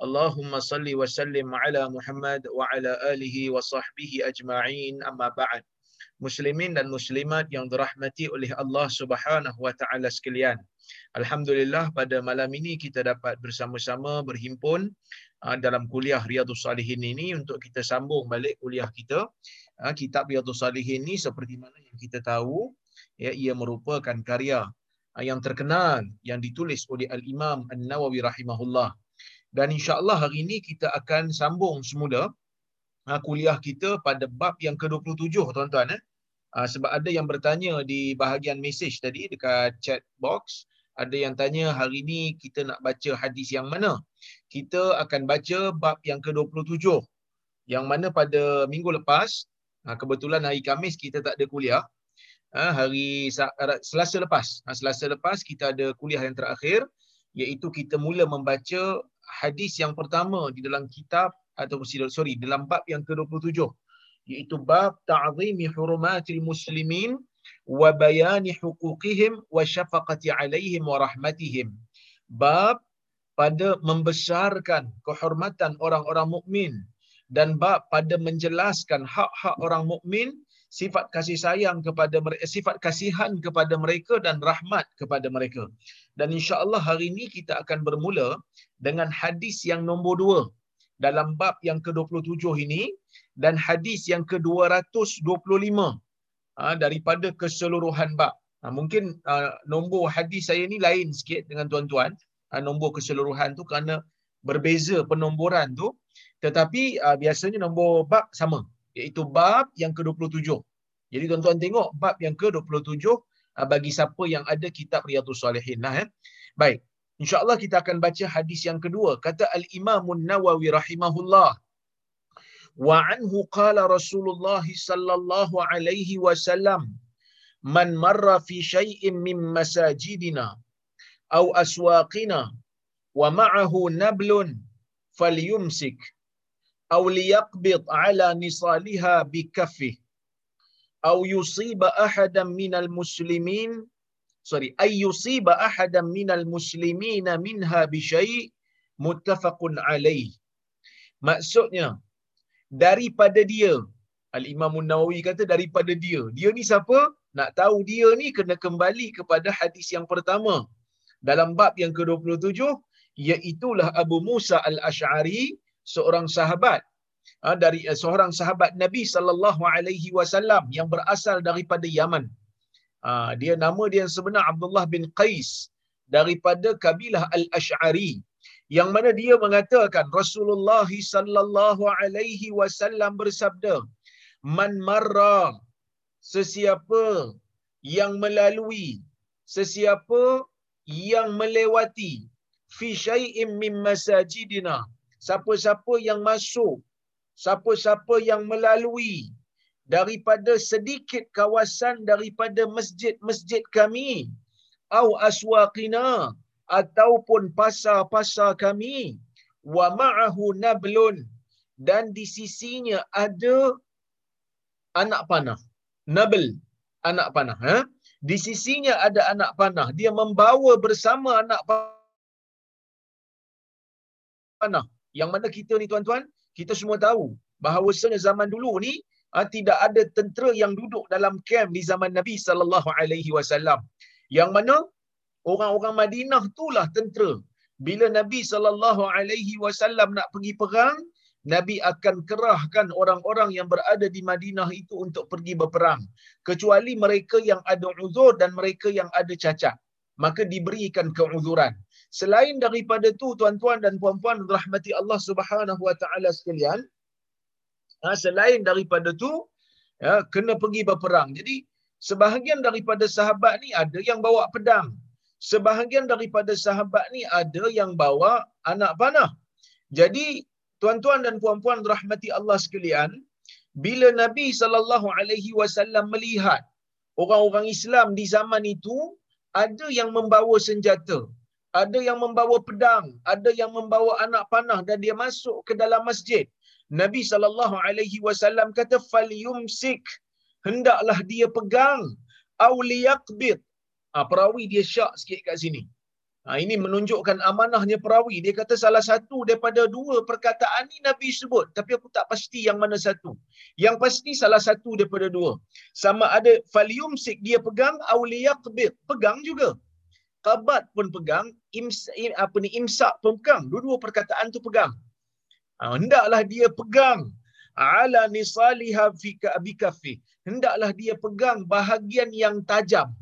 Allahumma salli wa sallim ala Muhammad wa ala alihi wa sahbihi ajma'in amma ba'd. Muslimin dan muslimat yang dirahmati oleh Allah Subhanahu wa taala sekalian. Alhamdulillah pada malam ini kita dapat bersama-sama berhimpun uh, dalam kuliah Riyadhus Salihin ini untuk kita sambung balik kuliah kita. Uh, kitab Riyadhus Salihin ini seperti mana yang kita tahu ya ia merupakan karya uh, yang terkenal yang ditulis oleh Al-Imam An-Nawawi rahimahullah dan insya-Allah hari ini kita akan sambung semula uh, kuliah kita pada bab yang ke-27 tuan-tuan eh. Uh, sebab ada yang bertanya di bahagian mesej tadi dekat chat box ada yang tanya hari ini kita nak baca hadis yang mana? Kita akan baca bab yang ke-27 yang mana pada minggu lepas uh, kebetulan hari Kamis kita tak ada kuliah. Hari Selasa lepas, Selasa lepas kita ada kuliah yang terakhir iaitu kita mula membaca hadis yang pertama di dalam kitab atau sorry dalam bab yang ke-27 iaitu bab ta'zimi hurumatil muslimin wa bayani huquqihim wa syafaqati alaihim wa rahmatihim. Bab pada membesarkan kehormatan orang-orang mukmin dan bab pada menjelaskan hak-hak orang mukmin sifat kasih sayang kepada mereka sifat kasihan kepada mereka dan rahmat kepada mereka dan insya-Allah hari ini kita akan bermula dengan hadis yang nombor dua dalam bab yang ke-27 ini dan hadis yang ke-225 ha, daripada keseluruhan bab. Ha, mungkin uh, nombor hadis saya ni lain sikit dengan tuan-tuan. Ha, nombor keseluruhan tu kerana berbeza penomboran tu. Tetapi biasanya nombor bab sama. Iaitu bab yang ke-27. Jadi tuan-tuan tengok bab yang ke-27 uh, bagi siapa yang ada kitab Riyadhus Salihin lah. Eh. Baik. InsyaAllah kita akan baca hadis yang kedua. Kata Al-Imamun Nawawi rahimahullah. Wa anhu qala Rasulullah sallallahu alaihi wasallam man marra fi shay'in min masajidina aw aswaqina wa ma'ahu nablun falyumsik aw liyaqbid ala nisaliha bikaffih aw yusiba ahadan minal muslimin. Sorry yusiba ahadan minal muslimina minha bi syai' muttafaqun alaih maksudnya daripada dia al imam nawawi kata daripada dia. Dia ni siapa? Nak tahu dia ni kena kembali kepada hadis yang pertama. Dalam bab yang ke-27 iaitulah Abu Musa al-Asy'ari seorang sahabat ha, dari uh, seorang sahabat Nabi sallallahu alaihi wasallam yang berasal daripada Yaman. Ha, dia nama dia yang sebenar Abdullah bin Qais daripada kabilah Al-Ash'ari yang mana dia mengatakan Rasulullah sallallahu alaihi wasallam bersabda man marra sesiapa yang melalui sesiapa yang melewati fi syai'in min masajidina siapa-siapa yang masuk siapa-siapa yang melalui daripada sedikit kawasan daripada masjid-masjid kami au aswaqina ataupun pasar-pasar kami wa ma'ahu nablun. Dan di sisinya ada anak panah. Nabl anak panah ha? Di sisinya ada anak panah. Dia membawa bersama anak panah yang mana kita ni tuan-tuan kita semua tahu bahawa zaman dulu ni ha, tidak ada tentera yang duduk dalam kem di zaman Nabi sallallahu alaihi wasallam. Yang mana orang-orang Madinah itulah tentera. Bila Nabi sallallahu alaihi wasallam nak pergi perang, Nabi akan kerahkan orang-orang yang berada di Madinah itu untuk pergi berperang. Kecuali mereka yang ada uzur dan mereka yang ada cacat. Maka diberikan keuzuran. Selain daripada tu tuan-tuan dan puan-puan rahmati Allah Subhanahu wa taala sekalian, ha, selain daripada tu ya, kena pergi berperang. Jadi sebahagian daripada sahabat ni ada yang bawa pedang. Sebahagian daripada sahabat ni ada yang bawa anak panah. Jadi tuan-tuan dan puan-puan rahmati Allah sekalian, bila Nabi sallallahu alaihi wasallam melihat orang-orang Islam di zaman itu ada yang membawa senjata, ada yang membawa pedang, ada yang membawa anak panah dan dia masuk ke dalam masjid. Nabi sallallahu alaihi wasallam kata falyumsik hendaklah dia pegang au liyaqbid. Ah perawi dia syak sikit kat sini. Ha, ini menunjukkan amanahnya perawi. Dia kata salah satu daripada dua perkataan ni Nabi sebut. Tapi aku tak pasti yang mana satu. Yang pasti salah satu daripada dua. Sama ada faliumsik dia pegang, awliyaqbid. Pegang juga. Qabat pun pegang, ims, apa ni, imsak pun pegang. Dua-dua perkataan tu pegang. Ha, hendaklah dia pegang. Ala nisaliha fika abikafi. Hendaklah dia pegang bahagian yang tajam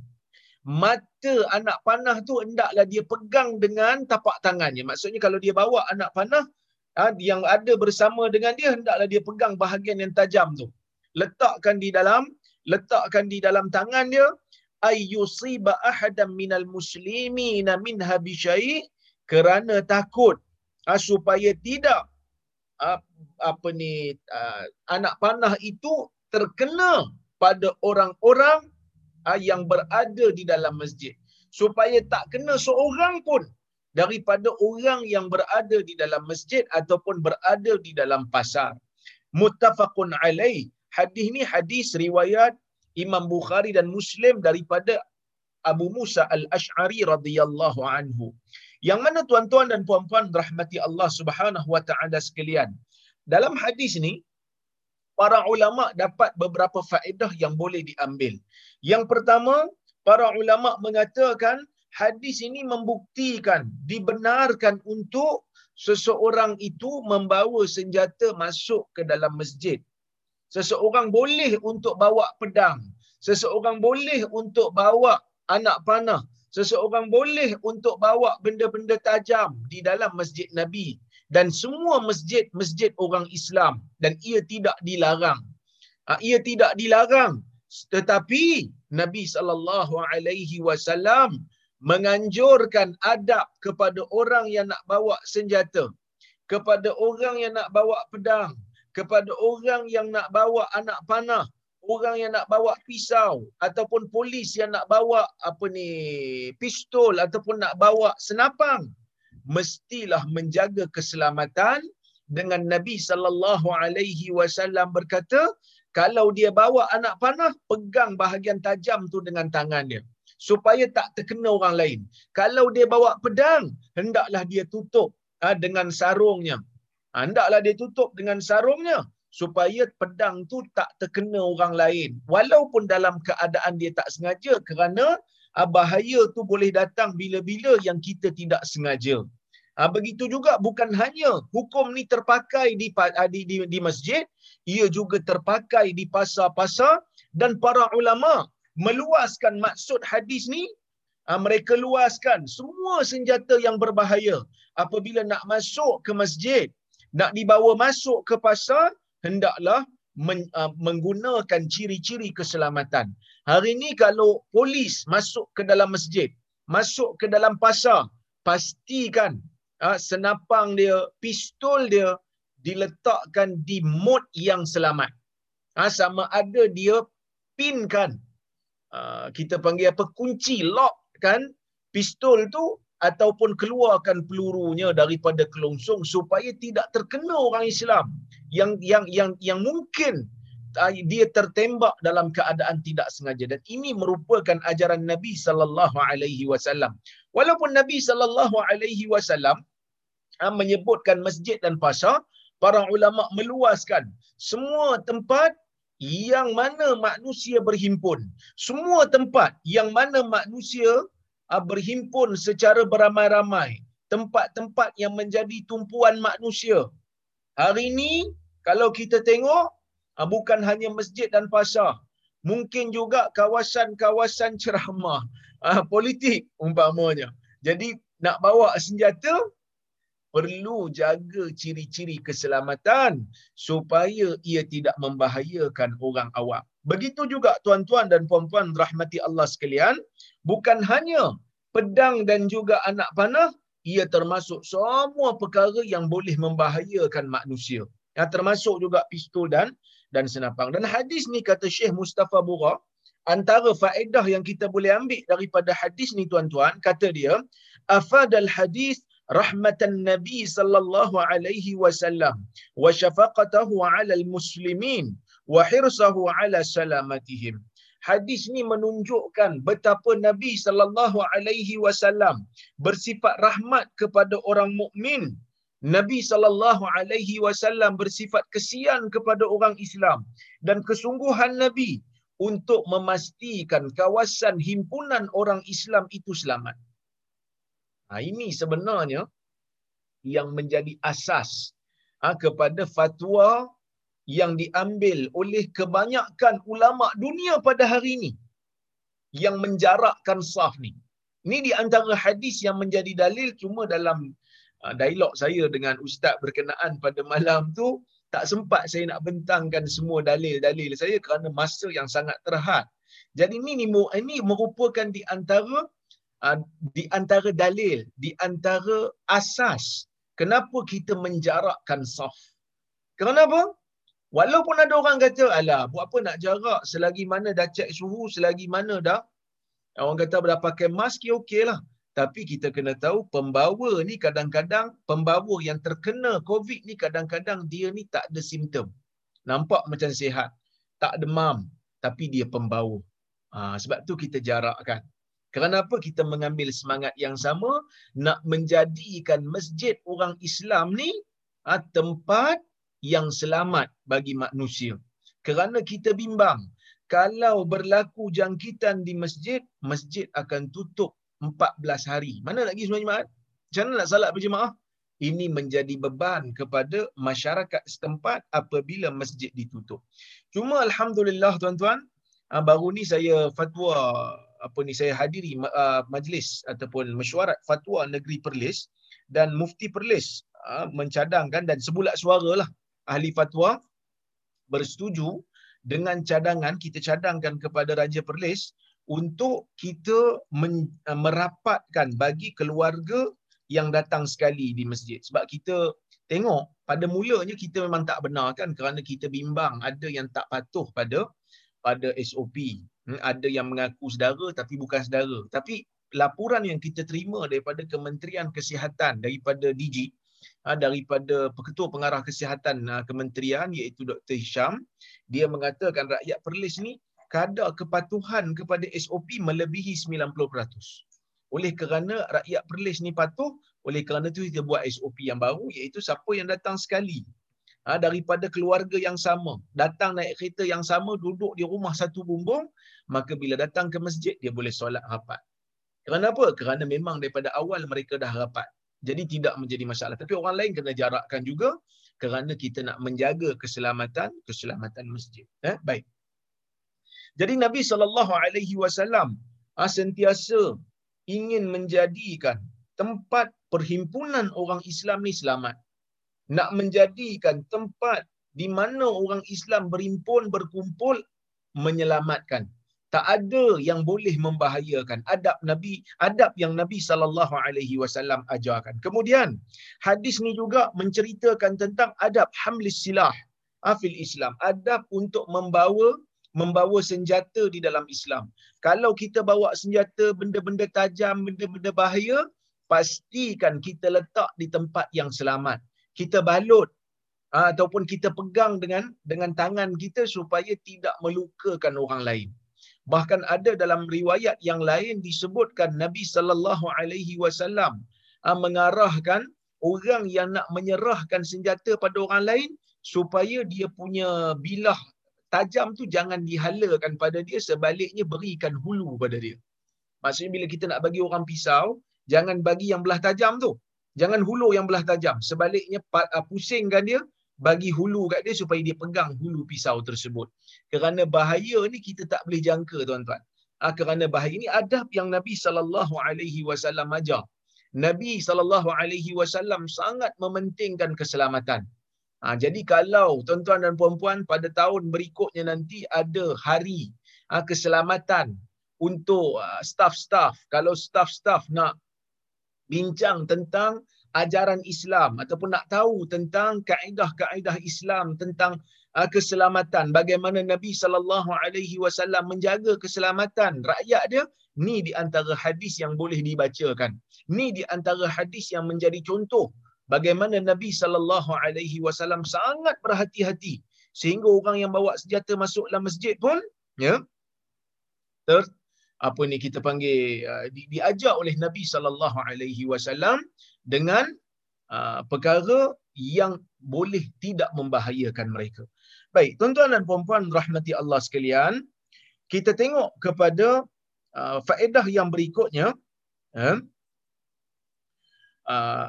mata anak panah tu hendaklah dia pegang dengan tapak tangannya. Maksudnya kalau dia bawa anak panah ha, yang ada bersama dengan dia hendaklah dia pegang bahagian yang tajam tu. Letakkan di dalam letakkan di dalam tangan dia ayyusiba ahadan minal muslimina minha bi kerana takut. Ha, supaya tidak ha, apa ni ha, anak panah itu terkena pada orang-orang yang berada di dalam masjid. Supaya tak kena seorang pun daripada orang yang berada di dalam masjid ataupun berada di dalam pasar. Muttafaqun alaih. Hadis ni hadis riwayat Imam Bukhari dan Muslim daripada Abu Musa Al-Ash'ari radhiyallahu anhu yang mana tuan-tuan dan puan-puan rahmati Allah Subhanahu wa taala sekalian dalam hadis ni para ulama dapat beberapa faedah yang boleh diambil. Yang pertama, para ulama mengatakan hadis ini membuktikan dibenarkan untuk seseorang itu membawa senjata masuk ke dalam masjid. Seseorang boleh untuk bawa pedang. Seseorang boleh untuk bawa anak panah. Seseorang boleh untuk bawa benda-benda tajam di dalam masjid Nabi dan semua masjid-masjid orang Islam dan ia tidak dilarang. Ha, ia tidak dilarang tetapi Nabi wasallam menganjurkan adab kepada orang yang nak bawa senjata, kepada orang yang nak bawa pedang, kepada orang yang nak bawa anak panah, orang yang nak bawa pisau ataupun polis yang nak bawa apa ni pistol ataupun nak bawa senapang mestilah menjaga keselamatan. Dengan Nabi sallallahu alaihi wasallam berkata kalau dia bawa anak panah pegang bahagian tajam tu dengan tangan dia supaya tak terkena orang lain. Kalau dia bawa pedang hendaklah dia tutup ha, dengan sarungnya hendaklah dia tutup dengan sarungnya supaya pedang tu tak terkena orang lain. Walaupun dalam keadaan dia tak sengaja kerana ha, bahaya tu boleh datang bila-bila yang kita tidak sengaja. Ha, begitu juga bukan hanya hukum ni terpakai di, di, di, di masjid, ia juga terpakai di pasar-pasar dan para ulama meluaskan maksud hadis ni, ha, mereka luaskan semua senjata yang berbahaya. Apabila nak masuk ke masjid, nak dibawa masuk ke pasar, hendaklah men, uh, menggunakan ciri-ciri keselamatan. Hari ini kalau polis masuk ke dalam masjid, masuk ke dalam pasar, pastikan ha, senapang dia, pistol dia diletakkan di mod yang selamat. Ha, sama ada dia pin kan, ha, kita panggil apa, kunci, lock kan, pistol tu ataupun keluarkan pelurunya daripada kelongsong supaya tidak terkena orang Islam yang yang yang yang mungkin dia tertembak dalam keadaan tidak sengaja dan ini merupakan ajaran Nabi sallallahu alaihi wasallam. Walaupun Nabi sallallahu alaihi wasallam ah, menyebutkan masjid dan pasar, para ulama meluaskan semua tempat yang mana manusia berhimpun. Semua tempat yang mana manusia ah, berhimpun secara beramai-ramai. Tempat-tempat yang menjadi tumpuan manusia. Hari ini kalau kita tengok Ah, bukan hanya masjid dan pasar. Mungkin juga kawasan-kawasan ceramah ah, politik umpamanya. Jadi nak bawa senjata perlu jaga ciri-ciri keselamatan supaya ia tidak membahayakan orang awam. Begitu juga tuan-tuan dan puan-puan rahmati Allah sekalian, bukan hanya pedang dan juga anak panah, ia termasuk semua perkara yang boleh membahayakan manusia. Ya, termasuk juga pistol dan dan senapang. Dan hadis ni kata Syekh Mustafa Bura, antara faedah yang kita boleh ambil daripada hadis ni tuan-tuan, kata dia, afadal hadis rahmatan Nabi sallallahu alaihi wasallam wa syafaqatahu ala al-muslimin wa hirsahu ala salamatihim. Hadis ni menunjukkan betapa Nabi sallallahu alaihi wasallam bersifat rahmat kepada orang mukmin. Nabi sallallahu alaihi wasallam bersifat kesian kepada orang Islam dan kesungguhan Nabi untuk memastikan kawasan himpunan orang Islam itu selamat. Ha, ini sebenarnya yang menjadi asas ha, kepada fatwa yang diambil oleh kebanyakan ulama dunia pada hari ini yang menjarakkan saf ni. Ini di antara hadis yang menjadi dalil cuma dalam uh, dialog saya dengan ustaz berkenaan pada malam tu tak sempat saya nak bentangkan semua dalil-dalil saya kerana masa yang sangat terhad. Jadi ini ini merupakan di antara uh, di antara dalil, di antara asas kenapa kita menjarakkan saf. Kenapa? Walaupun ada orang kata, alah, buat apa nak jarak selagi mana dah cek suhu, selagi mana dah, orang kata dah pakai mask, ya okey lah. Tapi kita kena tahu, pembawa ni kadang-kadang, pembawa yang terkena COVID ni kadang-kadang dia ni tak ada simptom. Nampak macam sihat. Tak demam. Tapi dia pembawa. Ha, sebab tu kita jarakkan. Kenapa kita mengambil semangat yang sama nak menjadikan masjid orang Islam ni ha, tempat yang selamat bagi manusia. Kerana kita bimbang, kalau berlaku jangkitan di masjid, masjid akan tutup 14 hari. Mana lagi semua jemaah? Macam mana nak salat berjemaah? Ini menjadi beban kepada masyarakat setempat apabila masjid ditutup. Cuma Alhamdulillah tuan-tuan, ah, baru ni saya fatwa apa ni saya hadiri uh, majlis ataupun mesyuarat fatwa negeri Perlis dan mufti Perlis uh, mencadangkan dan sebulat suara lah ahli fatwa bersetuju dengan cadangan kita cadangkan kepada Raja Perlis untuk kita men- uh, merapatkan bagi keluarga yang datang sekali di masjid. Sebab kita tengok pada mulanya kita memang tak benar kan kerana kita bimbang ada yang tak patuh pada pada SOP hmm, ada yang mengaku saudara tapi bukan saudara. Tapi laporan yang kita terima daripada Kementerian Kesihatan daripada DG daripada Ketua Pengarah Kesihatan ha, Kementerian iaitu Dr. Hisham dia mengatakan rakyat Perlis ni kadar kepatuhan kepada SOP melebihi 90%. Oleh kerana rakyat Perlis ni patuh, oleh kerana tu kita buat SOP yang baru iaitu siapa yang datang sekali ha, daripada keluarga yang sama, datang naik kereta yang sama, duduk di rumah satu bumbung, maka bila datang ke masjid dia boleh solat rapat. Kerana apa? Kerana memang daripada awal mereka dah rapat. Jadi tidak menjadi masalah. Tapi orang lain kena jarakkan juga kerana kita nak menjaga keselamatan keselamatan masjid. Eh? Baik. Jadi Nabi sallallahu alaihi wasallam ah, sentiasa ingin menjadikan tempat perhimpunan orang Islam ni selamat. Nak menjadikan tempat di mana orang Islam berimpun berkumpul menyelamatkan tak ada yang boleh membahayakan adab nabi adab yang nabi sallallahu alaihi wasallam ajarkan. Kemudian hadis ni juga menceritakan tentang adab hamlis silah afil islam. Adab untuk membawa membawa senjata di dalam Islam. Kalau kita bawa senjata benda-benda tajam benda-benda bahaya pastikan kita letak di tempat yang selamat. Kita balut ataupun kita pegang dengan dengan tangan kita supaya tidak melukakan orang lain bahkan ada dalam riwayat yang lain disebutkan Nabi sallallahu alaihi wasallam ah, mengarahkan orang yang nak menyerahkan senjata pada orang lain supaya dia punya bilah tajam tu jangan dihalakan pada dia sebaliknya berikan hulu pada dia. Maksudnya bila kita nak bagi orang pisau jangan bagi yang belah tajam tu. Jangan hulu yang belah tajam. Sebaliknya ah, pusingkan dia bagi hulu kat dia supaya dia pegang hulu pisau tersebut. Kerana bahaya ni kita tak boleh jangka tuan-tuan. Ha, kerana bahaya ini adab yang Nabi sallallahu alaihi wasallam ajar. Nabi sallallahu alaihi wasallam sangat mementingkan keselamatan. Ha, jadi kalau tuan-tuan dan puan-puan pada tahun berikutnya nanti ada hari ha, keselamatan untuk uh, staff-staff, kalau staff-staff nak bincang tentang ajaran Islam ataupun nak tahu tentang kaedah-kaedah Islam tentang uh, keselamatan. Bagaimana Nabi sallallahu alaihi wasallam menjaga keselamatan rakyat dia ni di antara hadis yang boleh dibacakan. Ni di antara hadis yang menjadi contoh bagaimana Nabi sallallahu alaihi wasallam sangat berhati-hati sehingga orang yang bawa senjata masuk dalam masjid pun ya ter apa ni kita panggil uh, di, diajak oleh Nabi sallallahu alaihi wasallam dengan uh, perkara yang boleh tidak membahayakan mereka. Baik, tuan-tuan dan puan-puan rahmati Allah sekalian, kita tengok kepada uh, faedah yang berikutnya. Uh, uh,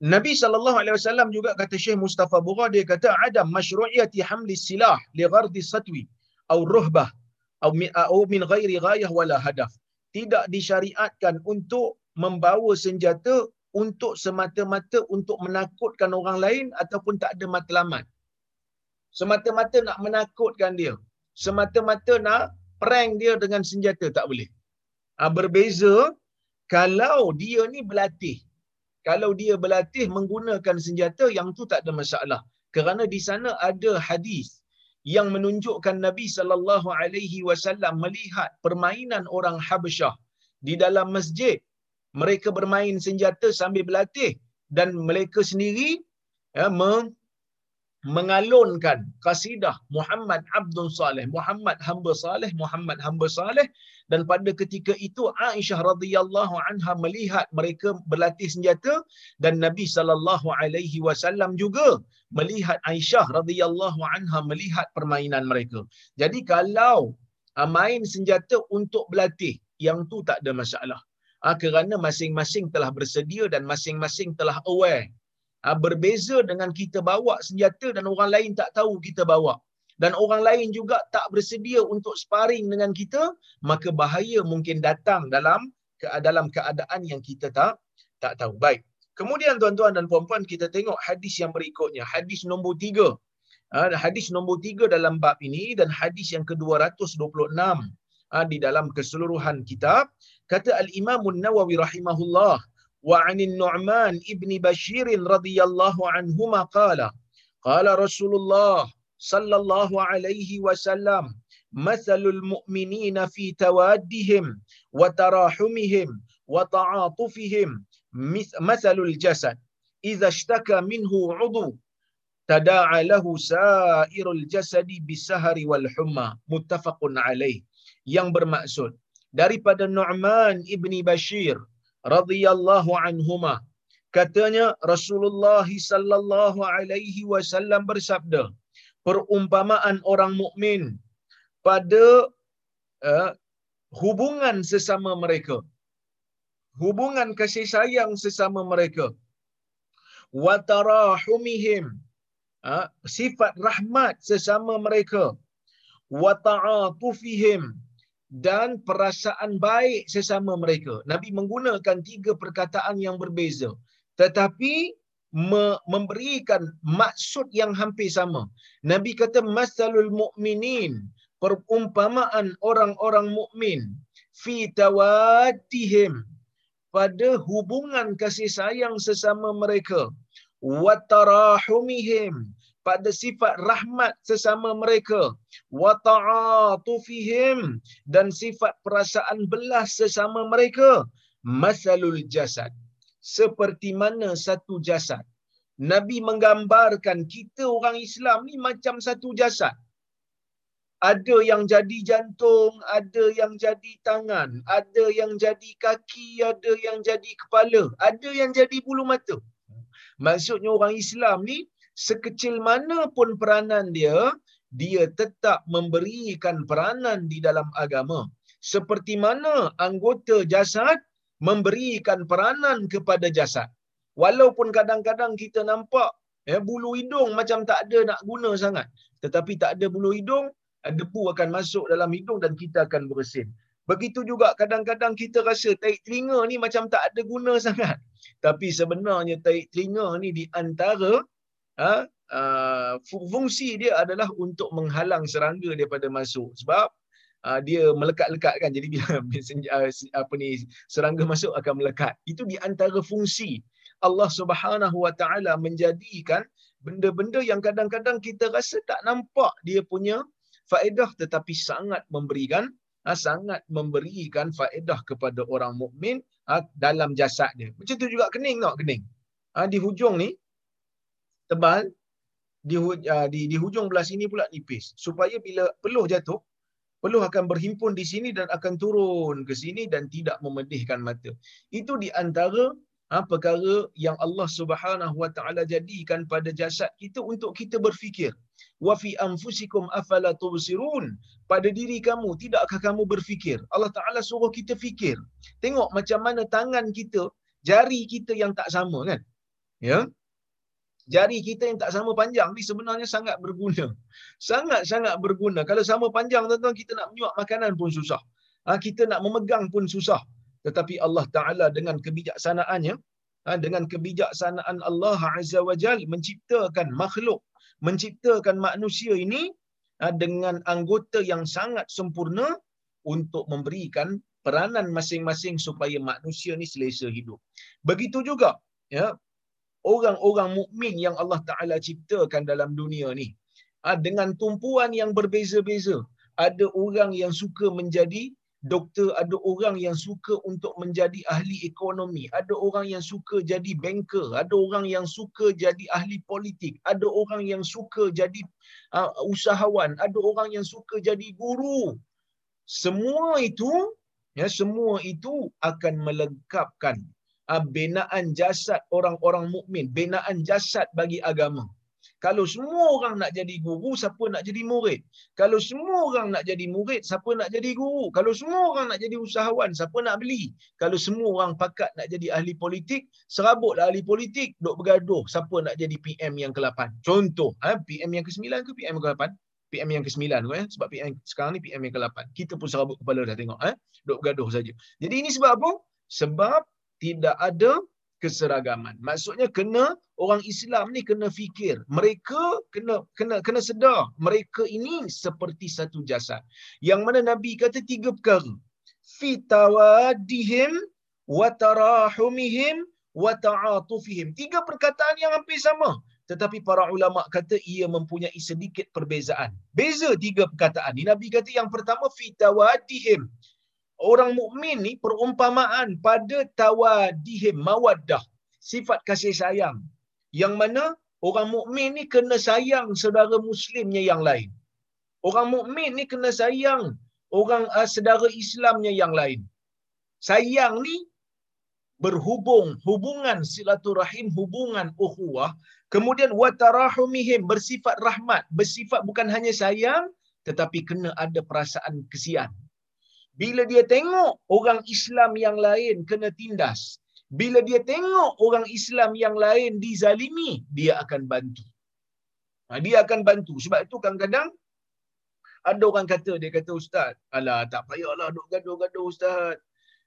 Nabi sallallahu alaihi wasallam juga kata Syekh Mustafa Bugha dia kata ada masyru'iyati hamli silah li ghardi satwi atau ruhbah atau min ghairi ghayah wala hadaf. Tidak disyariatkan untuk membawa senjata untuk semata-mata untuk menakutkan orang lain ataupun tak ada matlamat. Semata-mata nak menakutkan dia. Semata-mata nak prank dia dengan senjata tak boleh. Ha, berbeza kalau dia ni berlatih. Kalau dia berlatih menggunakan senjata yang tu tak ada masalah. Kerana di sana ada hadis yang menunjukkan Nabi sallallahu alaihi wasallam melihat permainan orang Habasyah di dalam masjid mereka bermain senjata sambil berlatih dan mereka sendiri ya, meng- mengalunkan kasidah Muhammad Abdul Saleh, Muhammad hamba saleh, Muhammad hamba saleh dan pada ketika itu Aisyah radhiyallahu anha melihat mereka berlatih senjata dan Nabi sallallahu alaihi wasallam juga melihat Aisyah radhiyallahu anha melihat permainan mereka. Jadi kalau ah, main senjata untuk berlatih yang tu tak ada masalah ha, kerana masing-masing telah bersedia dan masing-masing telah aware. Ha, berbeza dengan kita bawa senjata dan orang lain tak tahu kita bawa. Dan orang lain juga tak bersedia untuk sparring dengan kita, maka bahaya mungkin datang dalam dalam keadaan yang kita tak tak tahu. Baik. Kemudian tuan-tuan dan puan-puan kita tengok hadis yang berikutnya. Hadis nombor tiga. Ha, hadis nombor tiga dalam bab ini dan hadis yang ke-226 ha, di dalam keseluruhan kitab kata al Imam An-Nawawi rahimahullah wa 'anin Nu'man ibni Bashir radhiyallahu anhuma qala qala Rasulullah sallallahu alaihi wasallam tawaddihim wa tarahumihim wa ta'atufihim mathalul jasad. Idza ishtaka minhu 'udhu tada'a lahu sa'irul jasadi bisahari wal humma. Muttafaqun alaih yang bermaksud daripada Nu'man ibni Bashir radhiyallahu anhuma. Katanya Rasulullah sallallahu alaihi wasallam bersabda perumpamaan orang mukmin pada uh, hubungan sesama mereka hubungan kasih sayang sesama mereka wa tarahumihim uh, sifat rahmat sesama mereka wa ta'atufihim dan perasaan baik sesama mereka. Nabi menggunakan tiga perkataan yang berbeza. Tetapi me- memberikan maksud yang hampir sama. Nabi kata masalul mu'minin, perumpamaan orang-orang mukmin fi tawaddihim pada hubungan kasih sayang sesama mereka wa tarahumihim pada sifat rahmat sesama mereka. Wa ta'atufihim dan sifat perasaan belas sesama mereka. Masalul jasad. Seperti mana satu jasad. Nabi menggambarkan kita orang Islam ni macam satu jasad. Ada yang jadi jantung, ada yang jadi tangan, ada yang jadi kaki, ada yang jadi kepala, ada yang jadi bulu mata. Maksudnya orang Islam ni sekecil mana pun peranan dia, dia tetap memberikan peranan di dalam agama. Seperti mana anggota jasad memberikan peranan kepada jasad. Walaupun kadang-kadang kita nampak ya, bulu hidung macam tak ada nak guna sangat. Tetapi tak ada bulu hidung, debu akan masuk dalam hidung dan kita akan bersin. Begitu juga kadang-kadang kita rasa tarik telinga ni macam tak ada guna sangat. Tapi sebenarnya tarik telinga ni di antara ha, uh, fungsi dia adalah untuk menghalang serangga daripada masuk. Sebab uh, dia melekat-lekat kan. Jadi bila uh, apa ni serangga masuk akan melekat. Itu di antara fungsi. Allah Subhanahu Wa Taala menjadikan benda-benda yang kadang-kadang kita rasa tak nampak dia punya faedah tetapi sangat memberikan sangat memberikan faedah kepada orang mukmin dalam jasad dia. Macam tu juga kening tak kening. Ha, di hujung ni tebal di, uh, di di hujung belah sini pula nipis supaya bila peluh jatuh peluh akan berhimpun di sini dan akan turun ke sini dan tidak memedihkan mata. Itu di antara ha, perkara yang Allah Subhanahu Wa Taala jadikan pada jasad kita untuk kita berfikir. Wa fi anfusikum afala tubsirun? Pada diri kamu tidakkah kamu berfikir? Allah Taala suruh kita fikir. Tengok macam mana tangan kita, jari kita yang tak sama kan? Ya. Jari kita yang tak sama panjang ni sebenarnya sangat berguna. Sangat-sangat berguna. Kalau sama panjang tuan-tuan kita nak menyuap makanan pun susah. Ha, kita nak memegang pun susah tetapi Allah Taala dengan kebijaksanaannya ha, dengan kebijaksanaan Allah Azza wa Jal menciptakan makhluk menciptakan manusia ini ha, dengan anggota yang sangat sempurna untuk memberikan peranan masing-masing supaya manusia ni selesa hidup. Begitu juga ya orang-orang mukmin yang Allah Taala ciptakan dalam dunia ni ha, dengan tumpuan yang berbeza-beza. Ada orang yang suka menjadi doktor, ada orang yang suka untuk menjadi ahli ekonomi, ada orang yang suka jadi banker, ada orang yang suka jadi ahli politik, ada orang yang suka jadi uh, usahawan, ada orang yang suka jadi guru. Semua itu ya semua itu akan melengkapkan binaan jasad orang-orang mukmin, binaan jasad bagi agama. Kalau semua orang nak jadi guru, siapa nak jadi murid? Kalau semua orang nak jadi murid, siapa nak jadi guru? Kalau semua orang nak jadi usahawan, siapa nak beli? Kalau semua orang pakat nak jadi ahli politik, serabutlah ahli politik, duk bergaduh, siapa nak jadi PM yang ke-8? Contoh, ha? PM yang ke-9 ke PM yang ke-8? PM yang ke-9 tu eh sebab PM sekarang ni PM yang ke-8. Kita pun serabut kepala dah tengok eh duk bergaduh saja. Jadi ini sebab apa? Sebab tidak ada keseragaman. Maksudnya kena orang Islam ni kena fikir. Mereka kena kena kena sedar mereka ini seperti satu jasad. Yang mana Nabi kata tiga perkara. Fi tawadihim wa tarahumihim wa ta'atufihim. Tiga perkataan yang hampir sama. Tetapi para ulama kata ia mempunyai sedikit perbezaan. Beza tiga perkataan ni. Nabi kata yang pertama fi tawadihim orang mukmin ni perumpamaan pada tawadihim mawaddah sifat kasih sayang. Yang mana orang mukmin ni kena sayang saudara muslimnya yang lain. Orang mukmin ni kena sayang orang uh, saudara Islamnya yang lain. Sayang ni berhubung hubungan silaturahim hubungan ukhuwah kemudian watarahumihim bersifat rahmat bersifat bukan hanya sayang tetapi kena ada perasaan kesian bila dia tengok orang Islam yang lain kena tindas, bila dia tengok orang Islam yang lain dizalimi, dia akan bantu. Ha, dia akan bantu. Sebab itu kadang-kadang ada orang kata, dia kata Ustaz, alah tak payahlah duk gaduh-gaduh Ustaz.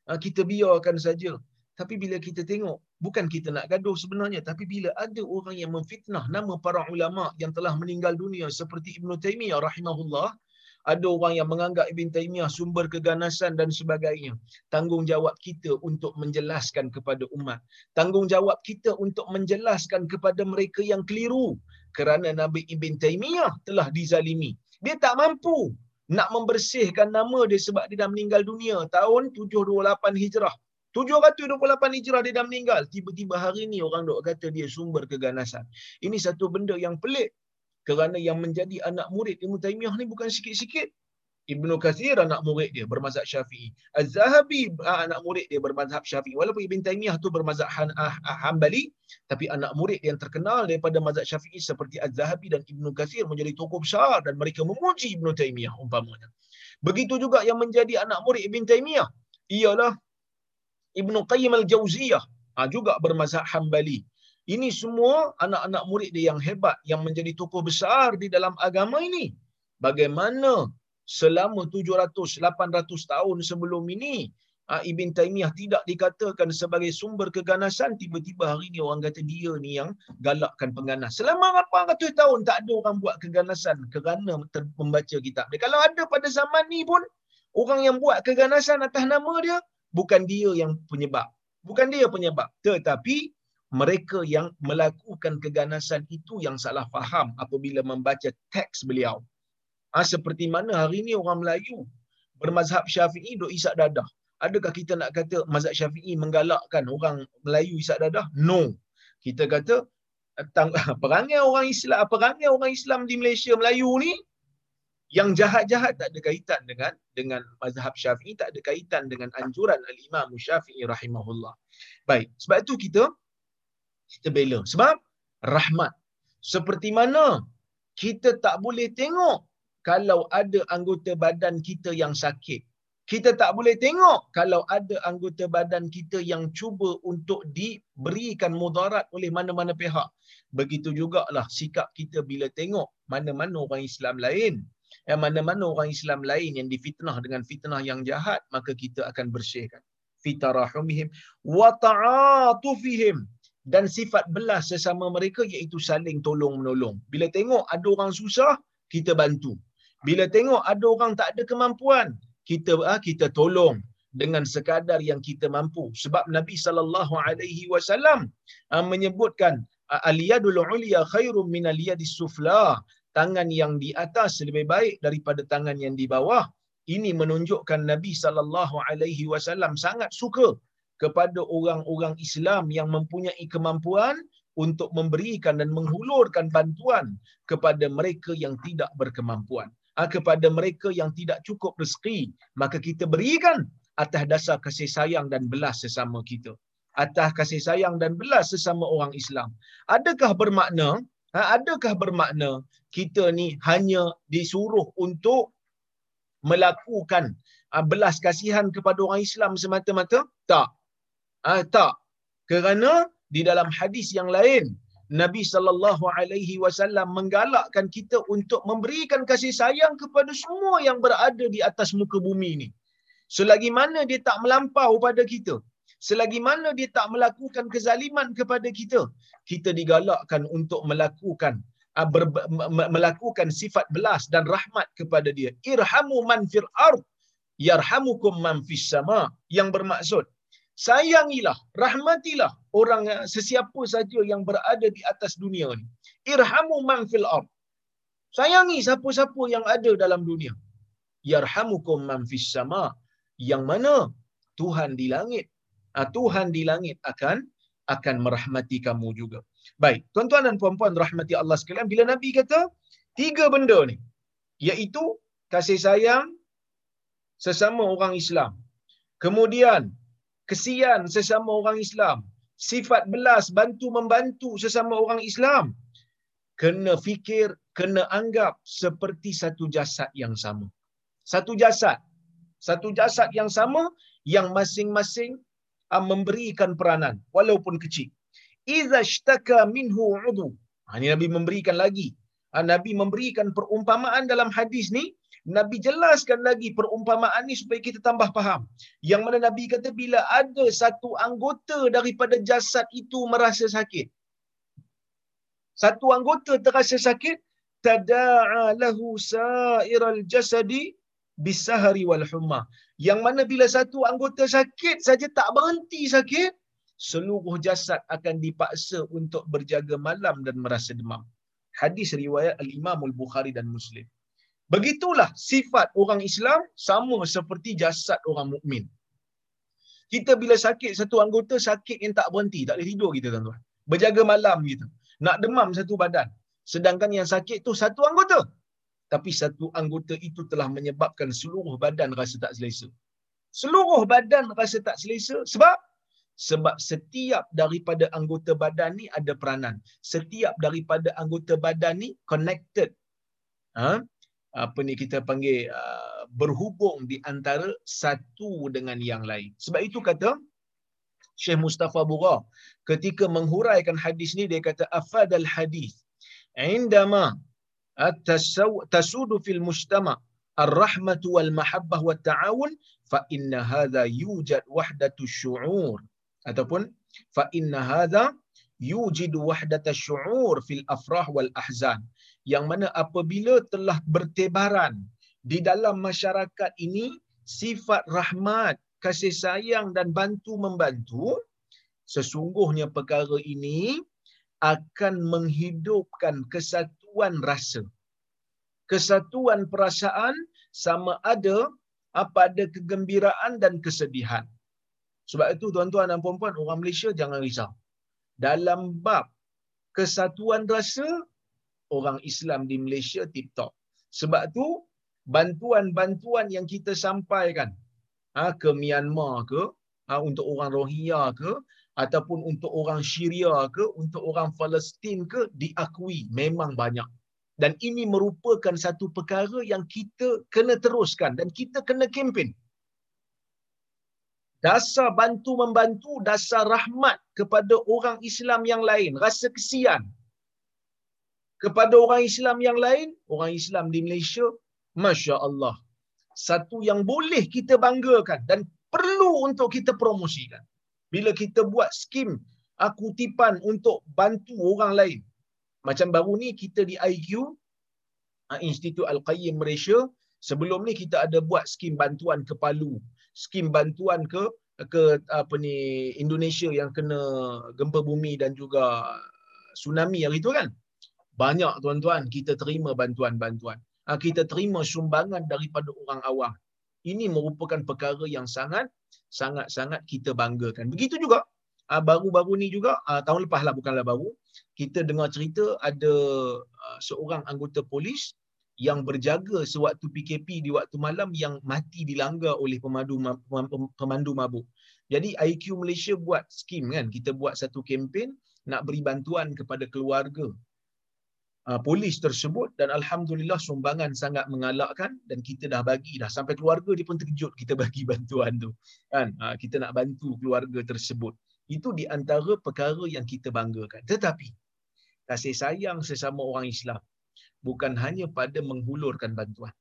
Ha, kita biarkan saja. Tapi bila kita tengok, bukan kita nak gaduh sebenarnya, tapi bila ada orang yang memfitnah nama para ulama yang telah meninggal dunia seperti Ibn Taymiyah rahimahullah, ada orang yang menganggap Ibn Taymiyah sumber keganasan dan sebagainya. Tanggungjawab kita untuk menjelaskan kepada umat. Tanggungjawab kita untuk menjelaskan kepada mereka yang keliru. Kerana Nabi Ibn Taymiyah telah dizalimi. Dia tak mampu nak membersihkan nama dia sebab dia dah meninggal dunia tahun 728 Hijrah. 728 Hijrah dia dah meninggal. Tiba-tiba hari ni orang dok kata dia sumber keganasan. Ini satu benda yang pelik kerana yang menjadi anak murid Ibn Taymiyah ni bukan sikit-sikit. Ibn Kathir anak murid dia bermazhab Syafi'i. Az-Zahabi ah, anak murid dia bermazhab Syafi'i. Walaupun Ibn Taymiyah tu bermazhab Han, ah, ah, Hanbali, tapi anak murid yang terkenal daripada mazhab Syafi'i seperti Az-Zahabi dan Ibn Kathir menjadi tokoh besar dan mereka memuji Ibn Taymiyah umpamanya. Begitu juga yang menjadi anak murid Ibn Taymiyah ialah Ibn Qayyim al-Jauziyah ha, juga bermazhab Hanbali. Ini semua anak-anak murid dia yang hebat yang menjadi tokoh besar di dalam agama ini. Bagaimana selama 700 800 tahun sebelum ini ah, Ibn Taymiyah tidak dikatakan sebagai sumber keganasan tiba-tiba hari ini orang kata dia ni yang galakkan pengganas. Selama 800 tahun tak ada orang buat keganasan kerana membaca kitab dia. Kalau ada pada zaman ni pun orang yang buat keganasan atas nama dia bukan dia yang penyebab. Bukan dia penyebab. Tetapi mereka yang melakukan keganasan itu yang salah faham apabila membaca teks beliau. Ha, seperti mana hari ini orang Melayu bermazhab syafi'i duk isak dadah. Adakah kita nak kata mazhab syafi'i menggalakkan orang Melayu isak dadah? No. Kita kata perangai orang Islam, perangai orang Islam di Malaysia Melayu ni yang jahat-jahat tak ada kaitan dengan dengan mazhab Syafi'i tak ada kaitan dengan anjuran al-Imam Syafi'i rahimahullah. Baik, sebab itu kita kita bela. Sebab rahmat. Seperti mana kita tak boleh tengok kalau ada anggota badan kita yang sakit. Kita tak boleh tengok kalau ada anggota badan kita yang cuba untuk diberikan mudarat oleh mana-mana pihak. Begitu jugalah sikap kita bila tengok mana-mana orang Islam lain. Yang mana-mana orang Islam lain yang difitnah dengan fitnah yang jahat, maka kita akan bersihkan. Fitarahumihim wa ta'atufihim dan sifat belas sesama mereka iaitu saling tolong menolong. Bila tengok ada orang susah, kita bantu. Bila tengok ada orang tak ada kemampuan, kita ah, kita tolong dengan sekadar yang kita mampu. Sebab Nabi sallallahu alaihi wasallam ah, menyebutkan aliyadul ulya khairum min aliyadis sufla. Tangan yang di atas lebih baik daripada tangan yang di bawah. Ini menunjukkan Nabi sallallahu alaihi wasallam sangat suka kepada orang-orang Islam yang mempunyai kemampuan untuk memberikan dan menghulurkan bantuan kepada mereka yang tidak berkemampuan. Ha, kepada mereka yang tidak cukup rezeki, maka kita berikan atas dasar kasih sayang dan belas sesama kita. Atas kasih sayang dan belas sesama orang Islam. Adakah bermakna, ha, adakah bermakna kita ni hanya disuruh untuk melakukan ha, belas kasihan kepada orang Islam semata-mata? Tak. Ah tak. Kerana di dalam hadis yang lain Nabi sallallahu alaihi wasallam menggalakkan kita untuk memberikan kasih sayang kepada semua yang berada di atas muka bumi ini. Selagi mana dia tak melampau pada kita, selagi mana dia tak melakukan kezaliman kepada kita, kita digalakkan untuk melakukan uh, ber, melakukan sifat belas dan rahmat kepada dia. Irhamu man fil ard yarhamukum man fis sama yang bermaksud sayangilah, rahmatilah orang eh, sesiapa saja yang berada di atas dunia ni. Irhamu man fil ard. Sayangi siapa-siapa yang ada dalam dunia. Yarhamukum man fis sama. Yang mana Tuhan di langit, ah, Tuhan di langit akan akan merahmati kamu juga. Baik, tuan-tuan dan puan-puan rahmati Allah sekalian, bila Nabi kata tiga benda ni, iaitu kasih sayang sesama orang Islam. Kemudian kesian sesama orang Islam, sifat belas bantu membantu sesama orang Islam, kena fikir, kena anggap seperti satu jasad yang sama. Satu jasad. Satu jasad yang sama yang masing-masing ah, memberikan peranan walaupun kecil. Iza shtaka minhu udu. Ha, ini Nabi memberikan lagi. Ha, Nabi memberikan perumpamaan dalam hadis ni Nabi jelaskan lagi perumpamaan ni supaya kita tambah faham. Yang mana Nabi kata bila ada satu anggota daripada jasad itu merasa sakit. Satu anggota terasa sakit, tada'a lahu sa'iral jasadi bisahari wal humma. Yang mana bila satu anggota sakit saja tak berhenti sakit, seluruh jasad akan dipaksa untuk berjaga malam dan merasa demam. Hadis riwayat Al-Imam Al-Bukhari dan Muslim. Begitulah sifat orang Islam sama seperti jasad orang mukmin. Kita bila sakit satu anggota sakit yang tak berhenti, tak boleh tidur kita tuan-tuan. Berjaga malam gitu. Nak demam satu badan. Sedangkan yang sakit tu satu anggota. Tapi satu anggota itu telah menyebabkan seluruh badan rasa tak selesa. Seluruh badan rasa tak selesa sebab sebab setiap daripada anggota badan ni ada peranan. Setiap daripada anggota badan ni connected. Ha? Apa ni kita panggil uh, berhubung di antara satu dengan yang lain. Sebab itu kata Syekh Mustafa Bura ketika menghuraikan hadis ni dia kata afadal hadis indama tasudu fil mujtama ar-rahmatu wal mahabbah wat ta'awun fa inna hadha yujad wahdatu syu'ur ataupun fa inna hadha yujidu wahdata syu'ur fil afrah wal ahzan yang mana apabila telah bertebaran di dalam masyarakat ini sifat rahmat, kasih sayang dan bantu membantu sesungguhnya perkara ini akan menghidupkan kesatuan rasa. Kesatuan perasaan sama ada apa ada kegembiraan dan kesedihan. Sebab itu tuan-tuan dan puan-puan orang Malaysia jangan risau. Dalam bab kesatuan rasa orang Islam di Malaysia tip-top sebab tu bantuan-bantuan yang kita sampaikan ha, ke Myanmar ke ha, untuk orang Rohingya ke ataupun untuk orang Syria ke untuk orang Palestin ke diakui memang banyak. Dan ini merupakan satu perkara yang kita kena teruskan dan kita kena kempen. Dasar bantu membantu dasar rahmat kepada orang Islam yang lain. Rasa kesian kepada orang Islam yang lain orang Islam di Malaysia Masya Allah. Satu yang boleh kita banggakan dan perlu untuk kita promosikan. Bila kita buat skim kutipan untuk bantu orang lain. Macam baru ni kita di IQ, ah, Institut Al-Qayyim Malaysia, sebelum ni kita ada buat skim bantuan ke Palu. Skim bantuan ke ke apa ni Indonesia yang kena gempa bumi dan juga tsunami hari tu kan. Banyak tuan-tuan kita terima bantuan-bantuan. Ah, kita terima sumbangan daripada orang awam. Ini merupakan perkara yang sangat sangat sangat kita banggakan. Begitu juga ah, baru-baru ni juga ah, tahun lepas lah bukanlah baru kita dengar cerita ada seorang anggota polis yang berjaga sewaktu PKP di waktu malam yang mati dilanggar oleh pemandu pemandu mabuk. Jadi IQ Malaysia buat skim kan, kita buat satu kempen nak beri bantuan kepada keluarga uh, polis tersebut dan alhamdulillah sumbangan sangat mengalakkan dan kita dah bagi dah. Sampai keluarga dia pun terkejut kita bagi bantuan tu kan? Uh, kita nak bantu keluarga tersebut. Itu di antara perkara yang kita banggakan. Tetapi kasih sayang sesama orang Islam bukan hanya pada menghulurkan bantuan.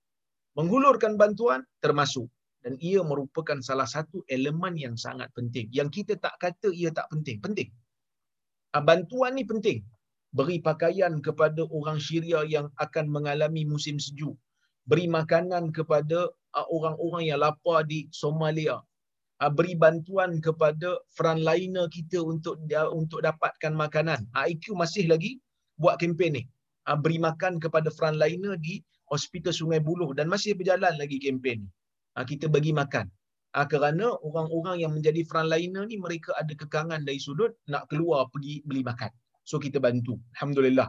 Menghulurkan bantuan termasuk dan ia merupakan salah satu elemen yang sangat penting. Yang kita tak kata ia tak penting penting. Uh, bantuan ni penting beri pakaian kepada orang Syria yang akan mengalami musim sejuk, beri makanan kepada uh, orang-orang yang lapar di Somalia, uh, beri bantuan kepada frontliner kita untuk untuk dapatkan makanan. Uh, IQ masih lagi buat kempen ni. Beri makan kepada frontliner di Hospital Sungai Buloh dan masih berjalan lagi kempen ni. Kita bagi makan. Kerana orang-orang yang menjadi frontliner ni mereka ada kekangan dari sudut nak keluar pergi beli makan. So kita bantu. Alhamdulillah.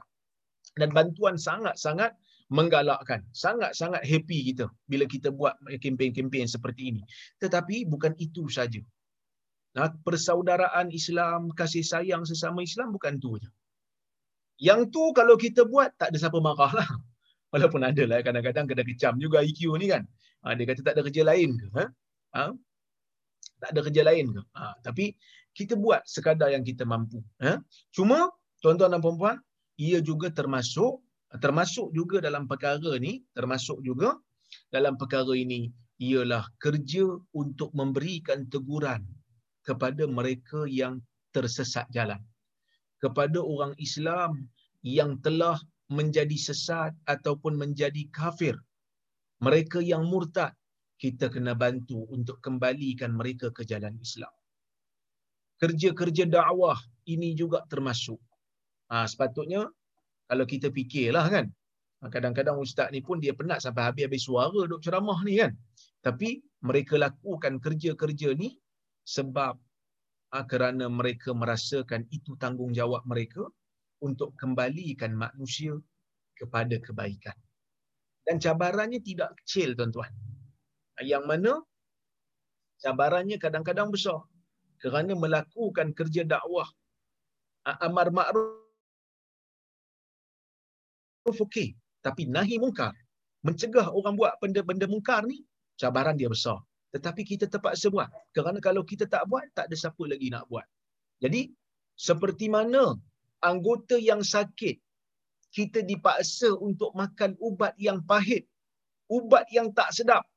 Dan bantuan sangat-sangat menggalakkan. Sangat-sangat happy kita bila kita buat kempen-kempen seperti ini. Tetapi bukan itu saja. Nah, persaudaraan Islam, kasih sayang sesama Islam bukan tu saja. Yang tu kalau kita buat tak ada siapa marah lah. Walaupun ada lah kadang-kadang kena kecam juga IQ ni kan. Ha, dia kata tak ada kerja lain ke? Ha? Ha? Tak ada kerja lain ke? Ha, tapi kita buat sekadar yang kita mampu. Ha? Cuma tuan-tuan dan puan-puan, ia juga termasuk termasuk juga dalam perkara ni, termasuk juga dalam perkara ini ialah kerja untuk memberikan teguran kepada mereka yang tersesat jalan. Kepada orang Islam yang telah menjadi sesat ataupun menjadi kafir. Mereka yang murtad, kita kena bantu untuk kembalikan mereka ke jalan Islam. Kerja-kerja dakwah ini juga termasuk Ha, sepatutnya kalau kita fikirlah kan. Ha, kadang-kadang ustaz ni pun dia penat sampai habis-habis suara duk ceramah ni kan. Tapi mereka lakukan kerja-kerja ni sebab ha, kerana mereka merasakan itu tanggungjawab mereka untuk kembalikan manusia kepada kebaikan. Dan cabarannya tidak kecil tuan-tuan. Yang mana cabarannya kadang-kadang besar. Kerana melakukan kerja dakwah amar ma'ruf ma'ruf okey, tapi nahi mungkar, mencegah orang buat benda-benda mungkar ni, cabaran dia besar. Tetapi kita terpaksa buat. Kerana kalau kita tak buat, tak ada siapa lagi nak buat. Jadi, seperti mana anggota yang sakit, kita dipaksa untuk makan ubat yang pahit, ubat yang tak sedap,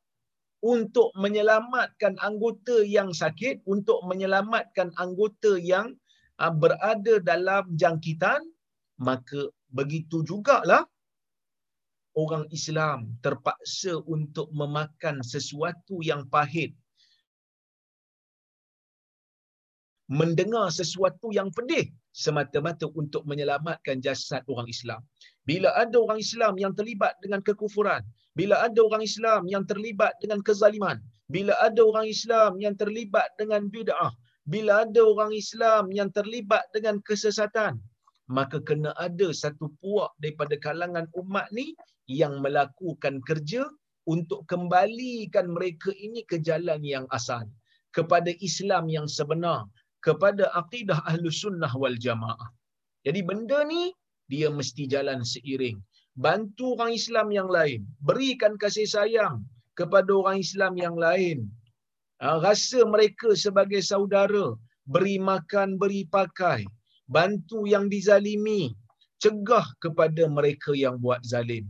untuk menyelamatkan anggota yang sakit, untuk menyelamatkan anggota yang ah, berada dalam jangkitan, maka begitu jugalah orang Islam terpaksa untuk memakan sesuatu yang pahit mendengar sesuatu yang pedih semata-mata untuk menyelamatkan jasad orang Islam. Bila ada orang Islam yang terlibat dengan kekufuran, bila ada orang Islam yang terlibat dengan kezaliman, bila ada orang Islam yang terlibat dengan bid'ah, bila ada orang Islam yang terlibat dengan kesesatan, maka kena ada satu puak daripada kalangan umat ni yang melakukan kerja untuk kembalikan mereka ini ke jalan yang asal. Kepada Islam yang sebenar kepada akidah ahlu sunnah wal jamaah. Jadi benda ni dia mesti jalan seiring. Bantu orang Islam yang lain. Berikan kasih sayang kepada orang Islam yang lain. Ha, rasa mereka sebagai saudara. Beri makan beri pakai bantu yang dizalimi. Cegah kepada mereka yang buat zalim.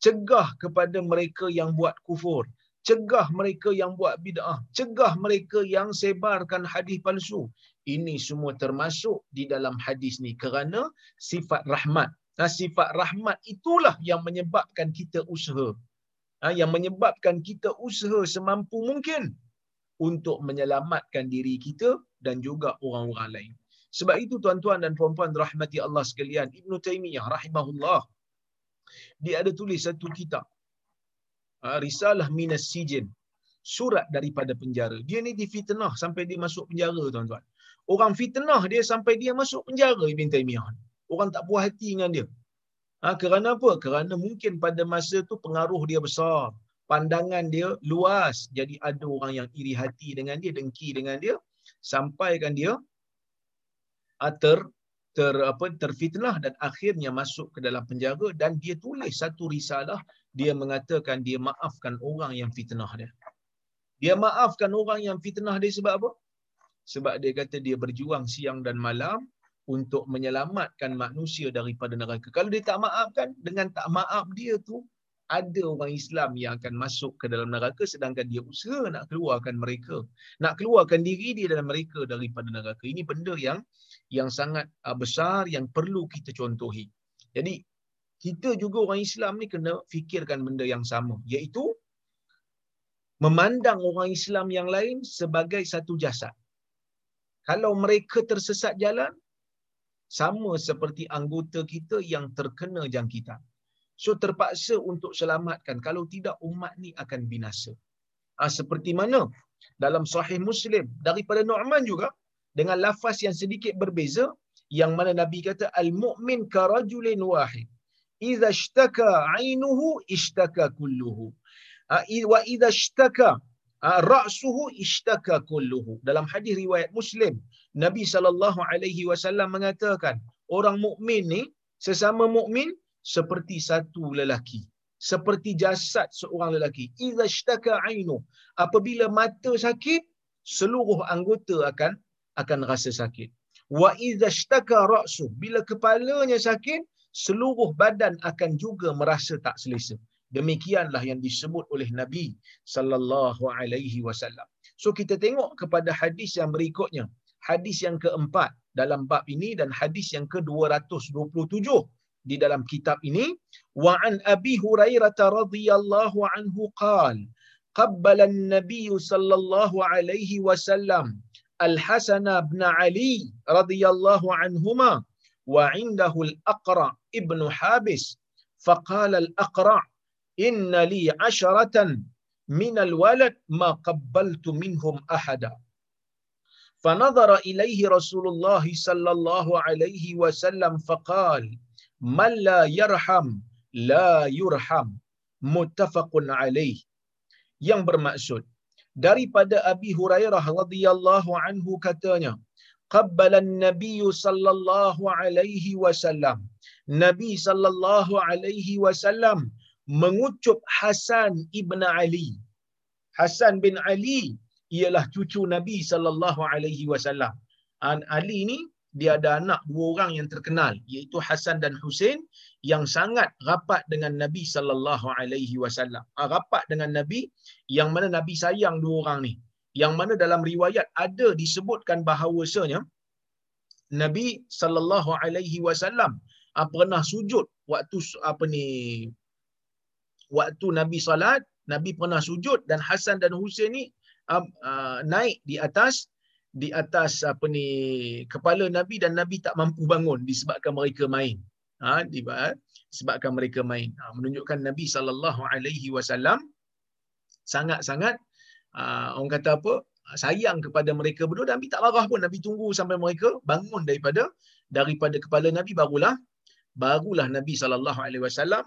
Cegah kepada mereka yang buat kufur. Cegah mereka yang buat bid'ah. Cegah mereka yang sebarkan hadis palsu. Ini semua termasuk di dalam hadis ni kerana sifat rahmat. Nah sifat rahmat itulah yang menyebabkan kita usaha. Ha, yang menyebabkan kita usaha semampu mungkin untuk menyelamatkan diri kita dan juga orang-orang lain sebab itu tuan-tuan dan puan-puan rahmati Allah sekalian Ibnu Taimiyah rahimahullah dia ada tulis satu kitab. Uh, risalah minas sijin surat daripada penjara. Dia ni difitnah sampai dia masuk penjara tuan-tuan. Orang fitnah dia sampai dia masuk penjara Ibn Taymiyah. Orang tak puas hati dengan dia. Ha, kerana apa? kerana mungkin pada masa tu pengaruh dia besar. Pandangan dia luas. Jadi ada orang yang iri hati dengan dia dengki dengan dia sampaikan dia ter ter apa terfitnah dan akhirnya masuk ke dalam penjara dan dia tulis satu risalah dia mengatakan dia maafkan orang yang fitnah dia. Dia maafkan orang yang fitnah dia sebab apa? Sebab dia kata dia berjuang siang dan malam untuk menyelamatkan manusia daripada neraka. Kalau dia tak maafkan, dengan tak maaf dia tu, ada orang Islam yang akan masuk ke dalam neraka sedangkan dia usaha nak keluarkan mereka. Nak keluarkan diri dia dalam mereka daripada neraka. Ini benda yang yang sangat uh, besar yang perlu kita contohi. Jadi kita juga orang Islam ni kena fikirkan benda yang sama iaitu memandang orang Islam yang lain sebagai satu jasad. Kalau mereka tersesat jalan sama seperti anggota kita yang terkena jangkitan. So terpaksa untuk selamatkan. Kalau tidak umat ni akan binasa. Ha, seperti mana? Dalam sahih Muslim daripada Nu'man juga dengan lafaz yang sedikit berbeza yang mana Nabi kata al-mu'min karajulin wahid. Idza ishtaka 'ainuhu ishtaka kulluhu. Wa idza ishtaka ra'suhu ishtaka kulluhu. Dalam hadis riwayat Muslim Nabi sallallahu alaihi wasallam mengatakan orang mukmin ni sesama mukmin seperti satu lelaki seperti jasad seorang lelaki idza ishtaka 'ainu apabila mata sakit seluruh anggota akan akan rasa sakit. Wa idza ishtaka ra'su bila kepalanya sakit, seluruh badan akan juga merasa tak selesa. Demikianlah yang disebut oleh Nabi sallallahu alaihi wasallam. So kita tengok kepada hadis yang berikutnya. Hadis yang keempat dalam bab ini dan hadis yang ke-227 di dalam kitab ini wa an abi hurairah radhiyallahu anhu qala qabbala an-nabiy sallallahu alaihi wasallam الحسن بن علي رضي الله عنهما وعنده الأقرع ابن حابس فقال الأقرع إن لي عشرة من الولد ما قبلت منهم أحدا فنظر إليه رسول الله صلى الله عليه وسلم فقال man la yarham la yurham. Muttafaqun alaih. Yang bermaksud daripada Abi Hurairah radhiyallahu anhu katanya qabbala an-nabiy sallallahu alaihi wasallam. Nabi sallallahu alaihi wasallam mengucup Hasan ibn Ali. Hasan bin Ali ialah cucu Nabi sallallahu alaihi wasallam. An Ali ni dia ada anak dua orang yang terkenal iaitu Hasan dan Husain yang sangat rapat dengan Nabi sallallahu alaihi wasallam. Ah, rapat dengan Nabi yang mana Nabi sayang dua orang ni. Yang mana dalam riwayat ada disebutkan bahawasanya Nabi sallallahu alaihi wasallam ah, pernah sujud waktu apa ni waktu Nabi salat, Nabi pernah sujud dan Hasan dan Husain ni uh, uh, naik di atas di atas apa ni kepala Nabi dan Nabi tak mampu bangun disebabkan mereka main. Ha, di, sebabkan mereka main. Ha, menunjukkan Nabi sallallahu alaihi wasallam sangat-sangat uh, orang kata apa? sayang kepada mereka berdua Nabi tak marah pun Nabi tunggu sampai mereka bangun daripada daripada kepala Nabi barulah barulah Nabi sallallahu alaihi wasallam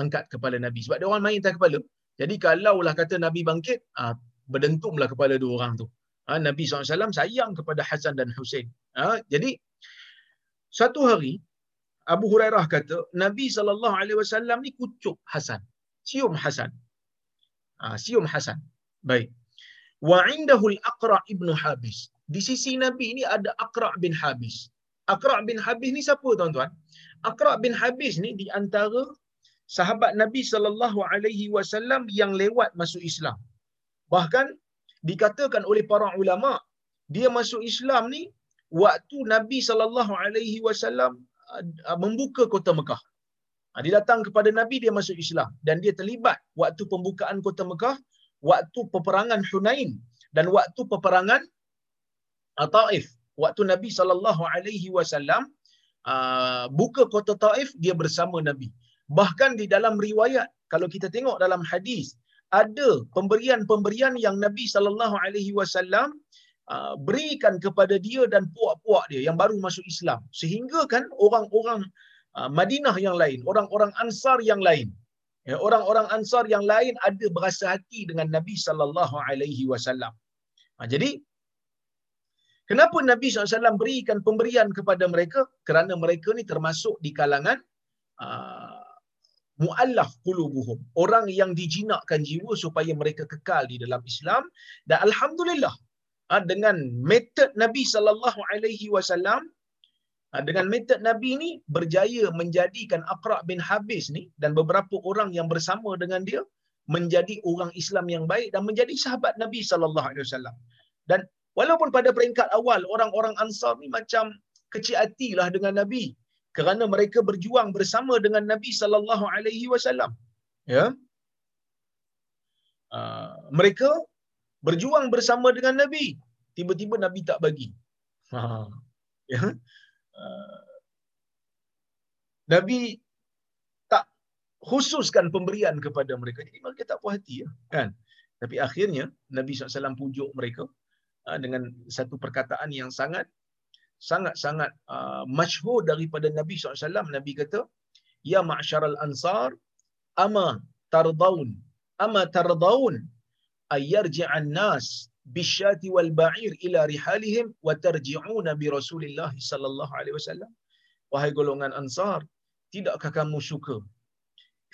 angkat kepala Nabi sebab dia orang main atas kepala jadi kalaulah kata Nabi bangkit uh, berdentumlah kepala dua orang tu uh, Nabi SAW sayang kepada Hasan dan Husain. Uh, jadi satu hari Abu Hurairah kata Nabi wasallam ni kucuk Hasan. Cium Hasan. Cium Hasan. Baik. Wa indahu al-aqra ibnu habis. Di sisi nabi ni ada aqra bin habis. Aqra bin habis ni siapa tuan-tuan? Aqra bin habis ni di antara sahabat nabi sallallahu alaihi wasallam yang lewat masuk Islam. Bahkan dikatakan oleh para ulama dia masuk Islam ni waktu nabi sallallahu alaihi wasallam uh, membuka kota Mekah ha, dia datang kepada nabi dia masuk Islam dan dia terlibat waktu pembukaan kota Mekah waktu peperangan Hunain dan waktu peperangan Taif. Waktu Nabi sallallahu alaihi wasallam buka kota Taif dia bersama Nabi. Bahkan di dalam riwayat kalau kita tengok dalam hadis ada pemberian-pemberian yang Nabi sallallahu alaihi wasallam uh, berikan kepada dia dan puak-puak dia yang baru masuk Islam sehingga kan orang-orang uh, Madinah yang lain, orang-orang Ansar yang lain Ya, orang-orang Ansar yang lain ada berasa hati dengan Nabi sallallahu alaihi wasallam. Ha, jadi kenapa Nabi SAW berikan pemberian kepada mereka? Kerana mereka ni termasuk di kalangan muallaf qulubuhum, orang yang dijinakkan jiwa supaya mereka kekal di dalam Islam dan alhamdulillah uh, dengan metod Nabi sallallahu alaihi wasallam Ha, dengan metod Nabi ni berjaya menjadikan Aqra bin Habis ni dan beberapa orang yang bersama dengan dia menjadi orang Islam yang baik dan menjadi sahabat Nabi sallallahu alaihi wasallam. Dan walaupun pada peringkat awal orang-orang Ansar ni macam kecil hatilah dengan Nabi kerana mereka berjuang bersama dengan Nabi sallallahu alaihi wasallam. Ya. Uh, mereka berjuang bersama dengan Nabi. Tiba-tiba Nabi tak bagi. Ha. Ya. Uh, Nabi tak khususkan pemberian kepada mereka. Jadi mereka tak puas hati. Ya, kan? Tapi akhirnya Nabi SAW pujuk mereka uh, dengan satu perkataan yang sangat sangat-sangat uh, masyhur daripada Nabi SAW. Nabi kata, Ya ma'asyaral ansar, ama tardaun, ama tardaun, ayyarji'an nas bisyati wal ba'ir ila rihalihim wa tarji'una bi Rasulillah sallallahu alaihi wasallam. Wahai golongan Ansar, tidakkah kamu suka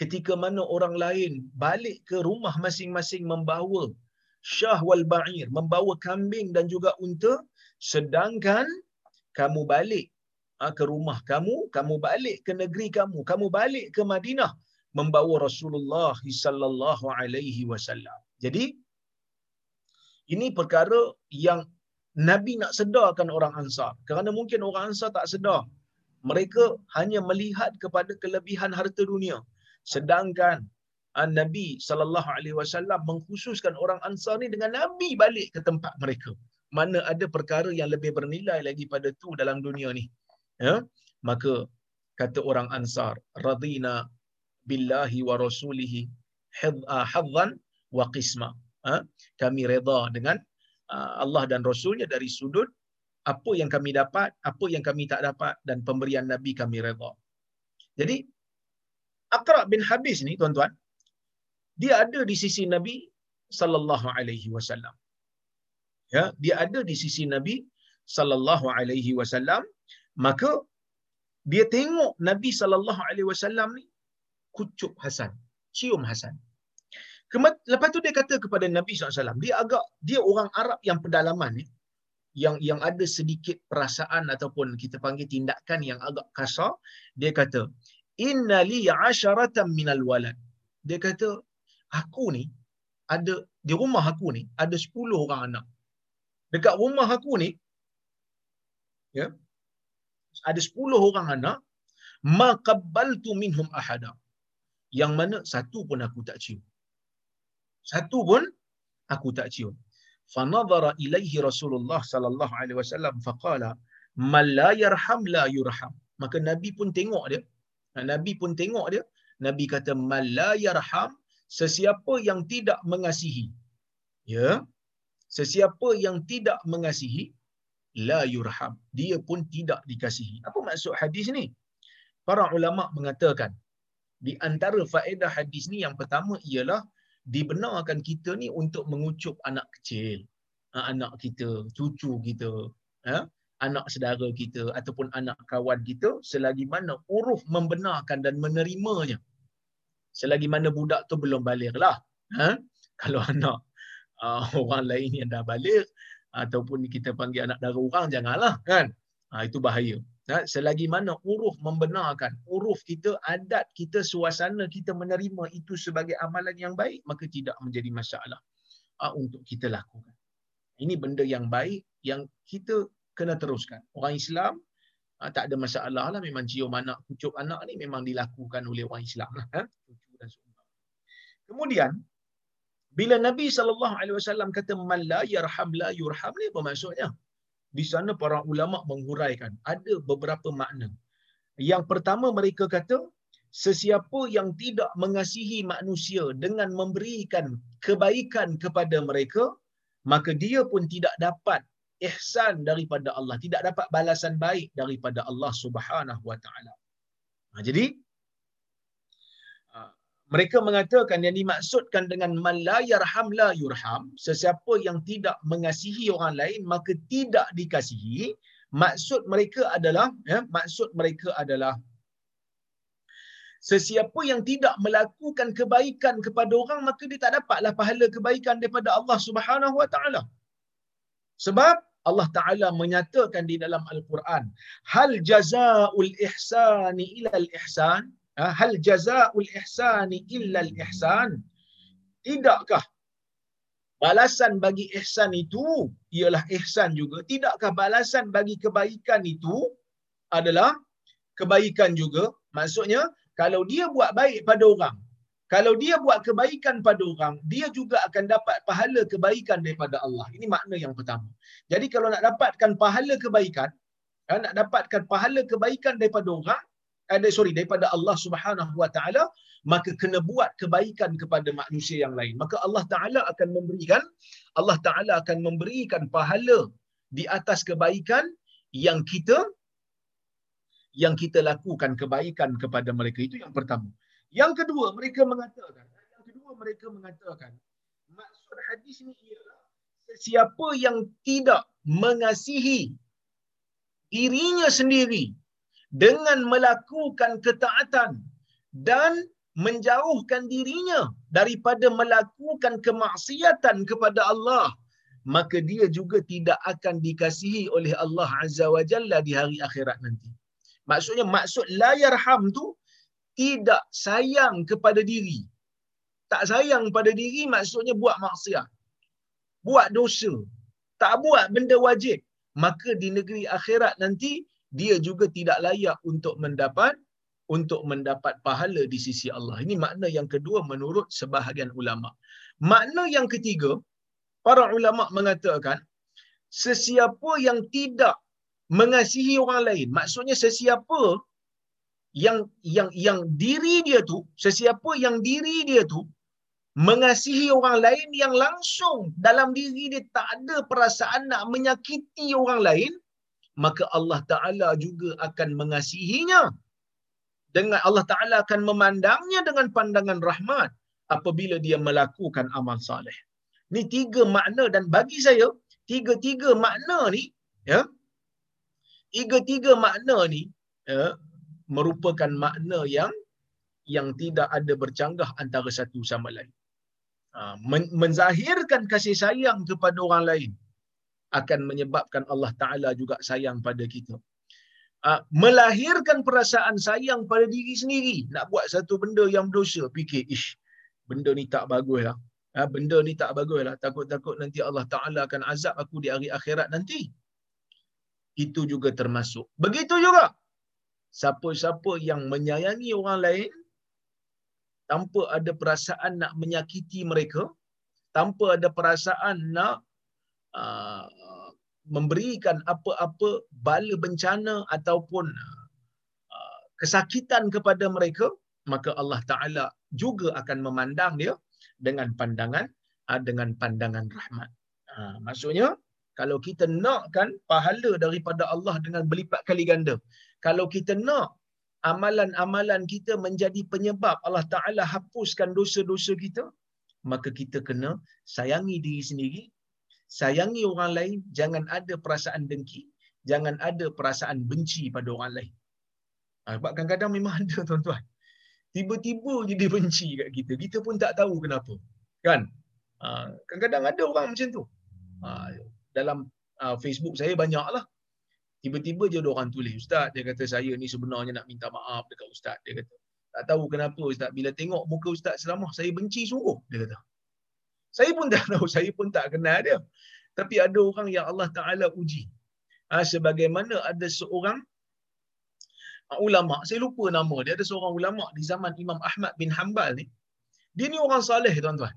ketika mana orang lain balik ke rumah masing-masing membawa syah wal ba'ir, membawa kambing dan juga unta, sedangkan kamu balik ha, ke rumah kamu, kamu balik ke negeri kamu, kamu balik ke Madinah membawa Rasulullah sallallahu alaihi wasallam. Jadi ini perkara yang Nabi nak sedarkan orang Ansar. Kerana mungkin orang Ansar tak sedar. Mereka hanya melihat kepada kelebihan harta dunia. Sedangkan ah, Nabi sallallahu alaihi wasallam mengkhususkan orang Ansar ni dengan Nabi balik ke tempat mereka. Mana ada perkara yang lebih bernilai lagi pada tu dalam dunia ni. Ya? Maka kata orang Ansar, radina billahi wa rasulihi ah, hadzan wa qisma ha, kami reda dengan uh, Allah dan Rasulnya dari sudut apa yang kami dapat, apa yang kami tak dapat dan pemberian Nabi kami reda. Jadi Aqra bin Habis ni tuan-tuan, dia ada di sisi Nabi sallallahu alaihi wasallam. Ya, dia ada di sisi Nabi sallallahu alaihi wasallam, maka dia tengok Nabi sallallahu alaihi wasallam ni kucup Hasan, cium Hasan. Lepas tu dia kata kepada Nabi SAW, dia agak, dia orang Arab yang pedalaman ni, yang yang ada sedikit perasaan ataupun kita panggil tindakan yang agak kasar, dia kata, Inna li asyaratan minal walad. Dia kata, aku ni, ada di rumah aku ni, ada 10 orang anak. Dekat rumah aku ni, ya, ada 10 orang anak, ma qabbaltu minhum ahada. Yang mana satu pun aku tak cium. Satu pun aku tak cium. fanadhara ilaihi Rasulullah sallallahu alaihi wasallam faqala man la yarham la yurham. Maka Nabi pun tengok dia. Nabi pun tengok dia. Nabi kata man la yarham sesiapa yang tidak mengasihi. Ya. Sesiapa yang tidak mengasihi la yurham. Dia pun tidak dikasihi. Apa maksud hadis ni? Para ulama mengatakan di antara faedah hadis ni yang pertama ialah dibenarkan kita ni untuk mengucup anak kecil. Ha, anak kita, cucu kita, ha? anak saudara kita ataupun anak kawan kita selagi mana uruf membenarkan dan menerimanya. Selagi mana budak tu belum balik lah. Ha? Kalau anak uh, orang lain yang dah balik ataupun kita panggil anak dara orang janganlah kan. Ha, itu bahaya. Ha, selagi mana uruf membenarkan, uruf kita, adat kita, suasana kita menerima itu sebagai amalan yang baik, maka tidak menjadi masalah ha, untuk kita lakukan. Ini benda yang baik yang kita kena teruskan. Orang Islam ha, tak ada masalah lah. Memang cium anak, kucup anak ni memang dilakukan oleh orang Islam. Lah, ha? Kemudian, bila Nabi SAW kata, Man la yarham la yurham ni apa maksudnya? di sana para ulama menghuraikan ada beberapa makna. Yang pertama mereka kata sesiapa yang tidak mengasihi manusia dengan memberikan kebaikan kepada mereka maka dia pun tidak dapat ihsan daripada Allah, tidak dapat balasan baik daripada Allah Subhanahu wa taala. Ha, jadi mereka mengatakan yang dimaksudkan dengan man la yurham sesiapa yang tidak mengasihi orang lain maka tidak dikasihi. Maksud mereka adalah ya maksud mereka adalah sesiapa yang tidak melakukan kebaikan kepada orang maka dia tak dapatlah pahala kebaikan daripada Allah Subhanahu wa taala. Sebab Allah Taala menyatakan di dalam al-Quran hal jazaul ihsani ila al-ihsan Ha, hal jazaul ihsani illa al ihsan? Tidakkah balasan bagi ihsan itu ialah ihsan juga? Tidakkah balasan bagi kebaikan itu adalah kebaikan juga? Maksudnya kalau dia buat baik pada orang kalau dia buat kebaikan pada orang dia juga akan dapat pahala kebaikan daripada Allah. Ini makna yang pertama. Jadi kalau nak dapatkan pahala kebaikan ha, nak dapatkan pahala kebaikan daripada orang eh, sorry daripada Allah Subhanahu wa taala maka kena buat kebaikan kepada manusia yang lain. Maka Allah taala akan memberikan Allah taala akan memberikan pahala di atas kebaikan yang kita yang kita lakukan kebaikan kepada mereka. Itu yang pertama. Yang kedua mereka mengatakan yang kedua mereka mengatakan maksud hadis ini ialah sesiapa yang tidak mengasihi dirinya sendiri dengan melakukan ketaatan dan menjauhkan dirinya daripada melakukan kemaksiatan kepada Allah maka dia juga tidak akan dikasihi oleh Allah Azza wa Jalla di hari akhirat nanti. Maksudnya maksud la yarham tu tidak sayang kepada diri. Tak sayang pada diri maksudnya buat maksiat buat dosa tak buat benda wajib maka di negeri akhirat nanti dia juga tidak layak untuk mendapat untuk mendapat pahala di sisi Allah. Ini makna yang kedua menurut sebahagian ulama. Makna yang ketiga, para ulama mengatakan sesiapa yang tidak mengasihi orang lain, maksudnya sesiapa yang yang yang diri dia tu, sesiapa yang diri dia tu mengasihi orang lain yang langsung dalam diri dia tak ada perasaan nak menyakiti orang lain, maka Allah Taala juga akan mengasihinya dengan Allah Taala akan memandangnya dengan pandangan rahmat apabila dia melakukan amal saleh. Ini tiga makna dan bagi saya tiga-tiga makna ni ya tiga-tiga makna ni ya merupakan makna yang yang tidak ada bercanggah antara satu sama lain. Ha, menzahirkan kasih sayang kepada orang lain akan menyebabkan Allah Ta'ala juga sayang pada kita. Uh, melahirkan perasaan sayang pada diri sendiri. Nak buat satu benda yang berdosa, fikir, ish, benda ni tak bagus lah. Uh, benda ni tak bagus lah. Takut-takut nanti Allah Ta'ala akan azab aku di hari akhirat nanti. Itu juga termasuk. Begitu juga. Siapa-siapa yang menyayangi orang lain, tanpa ada perasaan nak menyakiti mereka, tanpa ada perasaan nak uh, memberikan apa-apa bala bencana ataupun uh, kesakitan kepada mereka maka Allah Taala juga akan memandang dia dengan pandangan uh, dengan pandangan rahmat. Uh, maksudnya kalau kita nakkan pahala daripada Allah dengan berlipat kali ganda. Kalau kita nak amalan-amalan kita menjadi penyebab Allah Taala hapuskan dosa-dosa kita, maka kita kena sayangi diri sendiri, sayangi orang lain, jangan ada perasaan dengki, jangan ada perasaan benci pada orang lain. Ha, sebab kadang-kadang memang ada tuan-tuan. Tiba-tiba je dia benci kat kita. Kita pun tak tahu kenapa. Kan? Ha, kadang-kadang ada orang macam tu. Ha, dalam uh, Facebook saya banyak lah. Tiba-tiba je ada orang tulis. Ustaz, dia kata saya ni sebenarnya nak minta maaf dekat Ustaz. Dia kata, tak tahu kenapa Ustaz. Bila tengok muka Ustaz selama, saya benci sungguh. Dia kata. Saya pun tak tahu, saya pun tak kenal dia. Tapi ada orang yang Allah Ta'ala uji. Ha, sebagaimana ada seorang ha, ulama, saya lupa nama dia, ada seorang ulama di zaman Imam Ahmad bin Hanbal ni. Dia ni orang saleh tuan-tuan.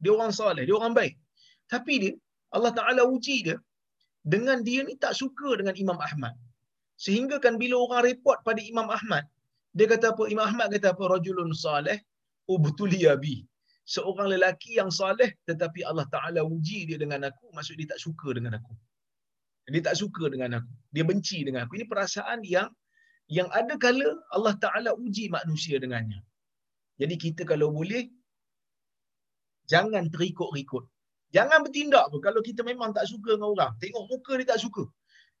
Dia orang saleh, dia orang baik. Tapi dia, Allah Ta'ala uji dia, dengan dia ni tak suka dengan Imam Ahmad. Sehingga kan bila orang report pada Imam Ahmad, dia kata apa? Imam Ahmad kata apa? Rajulun saleh ubtuliya bi seorang lelaki yang saleh tetapi Allah Taala uji dia dengan aku maksud dia tak suka dengan aku. Dia tak suka dengan aku. Dia benci dengan aku. Ini perasaan yang yang ada kala Allah Taala uji manusia dengannya. Jadi kita kalau boleh jangan terikut-ikut jangan bertindak pun kalau kita memang tak suka dengan orang. Tengok muka dia tak suka.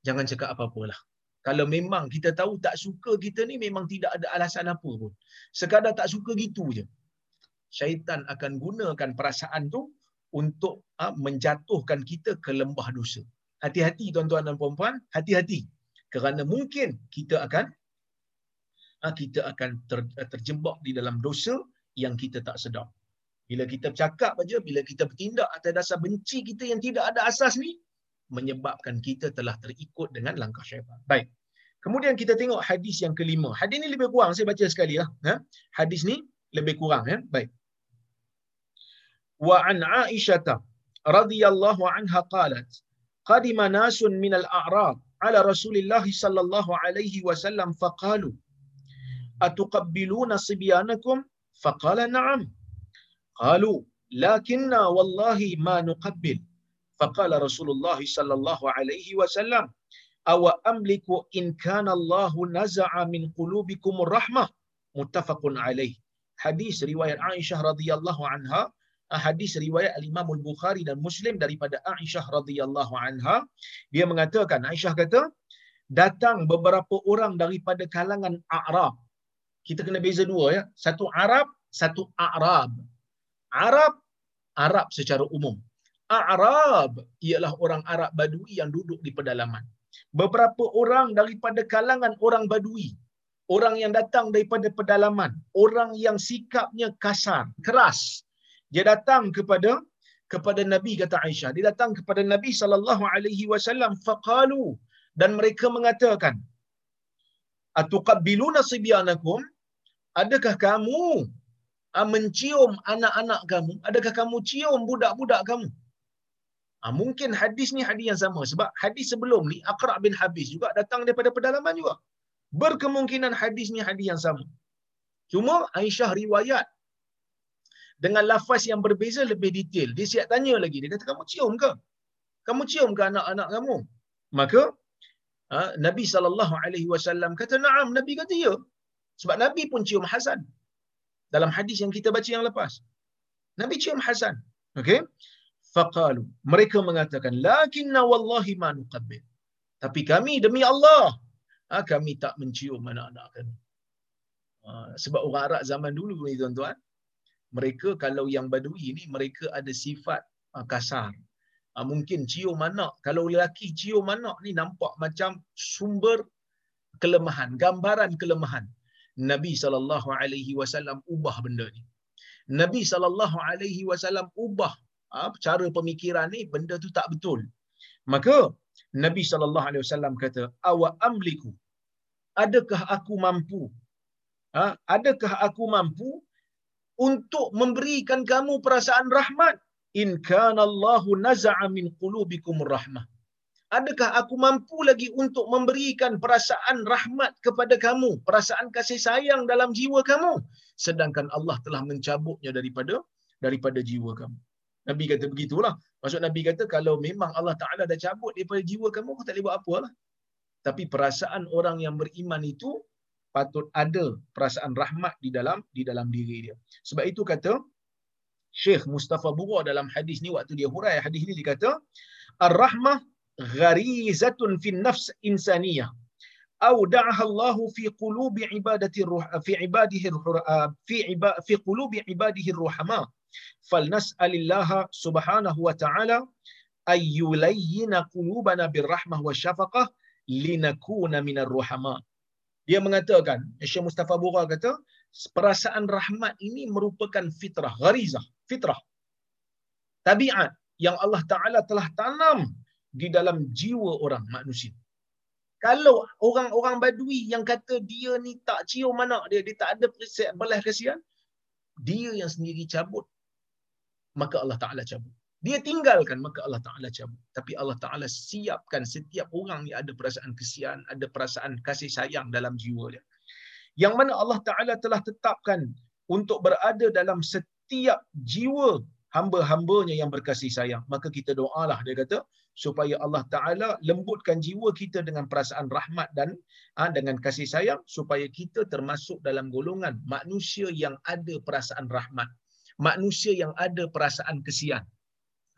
Jangan cakap apa-apalah kalau memang kita tahu tak suka kita ni memang tidak ada alasan apa pun. Sekadar tak suka gitu je syaitan akan gunakan perasaan tu untuk ha, menjatuhkan kita ke lembah dosa. Hati-hati tuan-tuan dan puan-puan, hati-hati. Kerana mungkin kita akan ha, kita akan ter, terjebak di dalam dosa yang kita tak sedar. Bila kita bercakap aja, bila kita bertindak atas dasar benci kita yang tidak ada asas ni, menyebabkan kita telah terikut dengan langkah syaitan. Baik. Kemudian kita tengok hadis yang kelima. Hadis ni lebih kurang, saya baca sekali lah. Ha? Hadis ni lebih kurang. Ya? Baik. وعن عائشة رضي الله عنها قالت قدم ناس من الأعراب على رسول الله صلى الله عليه وسلم فقالوا أتقبلون صبيانكم؟ فقال نعم. قالوا لكننا والله ما نقبل. فقال رسول الله صلى الله عليه وسلم أو أملك إن كان الله نزع من قلوبكم الرحمة؟ متفق عليه. حديث رواية عائشة رضي الله عنها hadis riwayat al-Imam al-Bukhari dan Muslim daripada Aisyah radhiyallahu anha dia mengatakan Aisyah kata datang beberapa orang daripada kalangan Arab. Kita kena beza dua ya. Satu Arab satu Arab. Arab Arab secara umum. Arab ialah orang Arab Badui yang duduk di pedalaman. Beberapa orang daripada kalangan orang Badui orang yang datang daripada pedalaman orang yang sikapnya kasar keras dia datang kepada kepada Nabi kata Aisyah. Dia datang kepada Nabi sallallahu alaihi wasallam faqalu. Dan mereka mengatakan atuqabbiluna sibyanakum adakah kamu ah, mencium anak-anak kamu? Adakah kamu cium budak-budak kamu? Ha, mungkin hadis ni hadis yang sama. Sebab hadis sebelum ni Aqra bin Habis juga datang daripada pedalaman juga. Berkemungkinan hadis ni hadis yang sama. Cuma Aisyah riwayat dengan lafaz yang berbeza lebih detail. Dia siap tanya lagi. Dia kata, kamu cium ke? Kamu cium ke anak-anak kamu? Maka, ha, Nabi SAW kata, naam. Nabi kata, ya. Sebab Nabi pun cium Hasan. Dalam hadis yang kita baca yang lepas. Nabi cium Hasan. Okay? Faqalu. Mereka mengatakan, lakinna wallahi ma nuqabbil. Tapi kami demi Allah, ha, kami tak mencium anak-anak kami. Ha, sebab orang Arab zaman dulu tuan-tuan, mereka kalau yang badui ni mereka ada sifat uh, kasar. Uh, mungkin cium anak, kalau lelaki cium anak ni nampak macam sumber kelemahan, gambaran kelemahan. Nabi sallallahu alaihi wasallam ubah benda ni. Nabi sallallahu alaihi wasallam ubah uh, cara pemikiran ni benda tu tak betul. Maka Nabi sallallahu alaihi wasallam kata, "Awa amliku? Adakah aku mampu? Ha? adakah aku mampu untuk memberikan kamu perasaan rahmat. In kana Allah naza'a min qulubikum rahmah. Adakah aku mampu lagi untuk memberikan perasaan rahmat kepada kamu perasaan kasih sayang dalam jiwa kamu? Sedangkan Allah telah mencabutnya daripada daripada jiwa kamu. Nabi kata begitulah. Maksud Nabi kata kalau memang Allah Taala dah cabut daripada jiwa kamu kau tak boleh buat apalah tapi perasaan orang yang beriman itu patut ada perasaan rahmat di dalam di dalam diri dia. Sebab itu kata Syekh Mustafa Bura dalam hadis ni waktu dia hurai hadis ni dia kata ar-rahmah gharizatun fi nafs insaniyah. Au da'aha Allah fi qulubi ibadati ruh fi ibadihi fi fi qulubi ibadihi ruhama. Falnas'alillaha subhanahu wa ta'ala ay yulayyina qulubana birrahmah wa syafaqah linakuna minar ruhama dia mengatakan Syekh Mustafa Bura kata perasaan rahmat ini merupakan fitrah gharizah fitrah. Tabiat yang Allah Taala telah tanam di dalam jiwa orang manusia. Kalau orang-orang badui yang kata dia ni tak cium anak dia dia tak ada belas kasihan dia yang sendiri cabut. Maka Allah Taala cabut dia tinggalkan maka Allah Taala cabut. Tapi Allah Taala siapkan setiap orang ni ada perasaan kesian ada perasaan kasih sayang dalam jiwa dia. Yang mana Allah Taala telah tetapkan untuk berada dalam setiap jiwa hamba-hambanya yang berkasih sayang. Maka kita doalah dia kata supaya Allah Taala lembutkan jiwa kita dengan perasaan rahmat dan ha, dengan kasih sayang supaya kita termasuk dalam golongan manusia yang ada perasaan rahmat manusia yang ada perasaan kesian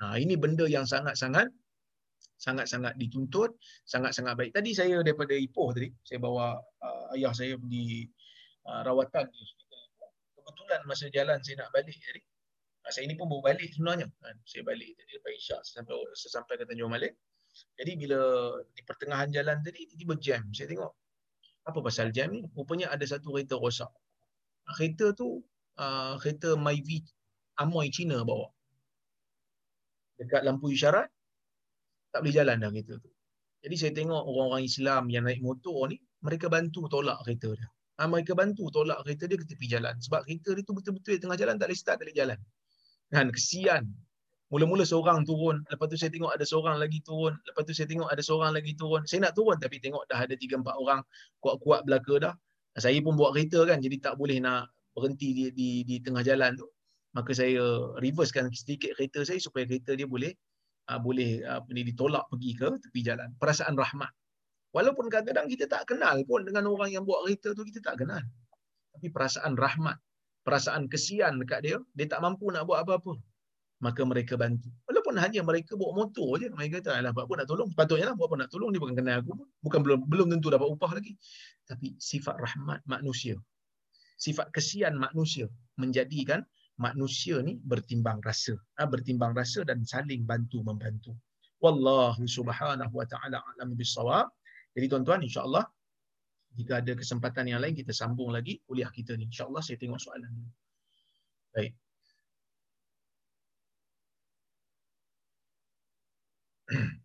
ha, ini benda yang sangat-sangat sangat-sangat dituntut, sangat-sangat baik. Tadi saya daripada Ipoh tadi, saya bawa uh, ayah saya pergi uh, rawatan di Kebetulan masa jalan saya nak balik tadi. Uh, saya ni pun bawa balik sebenarnya. Uh, saya balik tadi daripada Isyak sampai sampai ke Tanjung Malik. Jadi bila di pertengahan jalan tadi tiba-tiba jam. Saya tengok apa pasal jam ni? Rupanya ada satu kereta rosak. Kereta tu uh, kereta Myvi Amoy Cina bawa. Dekat lampu isyarat tak boleh jalan dah kereta tu. Jadi saya tengok orang-orang Islam yang naik motor ni, mereka bantu tolak kereta dia. Ha, mereka bantu tolak kereta dia ke tepi jalan. Sebab kereta dia tu betul-betul tengah jalan, tak boleh start, tak boleh jalan. Kan, kesian. Mula-mula seorang turun, lepas tu saya tengok ada seorang lagi turun, lepas tu saya tengok ada seorang lagi turun. Saya nak turun tapi tengok dah ada 3-4 orang kuat-kuat belaka dah. Saya pun bawa kereta kan, jadi tak boleh nak berhenti di, di, di tengah jalan tu. Maka saya reversekan sedikit kereta saya supaya kereta dia boleh uh, boleh apa uh, ni ditolak pergi ke tepi jalan. Perasaan rahmat. Walaupun kadang-kadang kita tak kenal pun dengan orang yang buat kereta tu kita tak kenal. Tapi perasaan rahmat, perasaan kesian dekat dia, dia tak mampu nak buat apa-apa. Maka mereka bantu. Walaupun hanya mereka bawa motor je, mereka kata, alah buat apa nak tolong? Patutnya lah buat apa nak tolong, dia bukan kenal aku pun. Bukan belum belum tentu dapat upah lagi. Tapi sifat rahmat manusia, sifat kesian manusia menjadikan manusia ni bertimbang rasa, ha, bertimbang rasa dan saling bantu membantu. Wallahu subhanahu wa ta'ala alam bisawab. Jadi tuan-tuan insya-Allah jika ada kesempatan yang lain kita sambung lagi kuliah kita ni. Insya-Allah saya tengok soalan ni. Baik.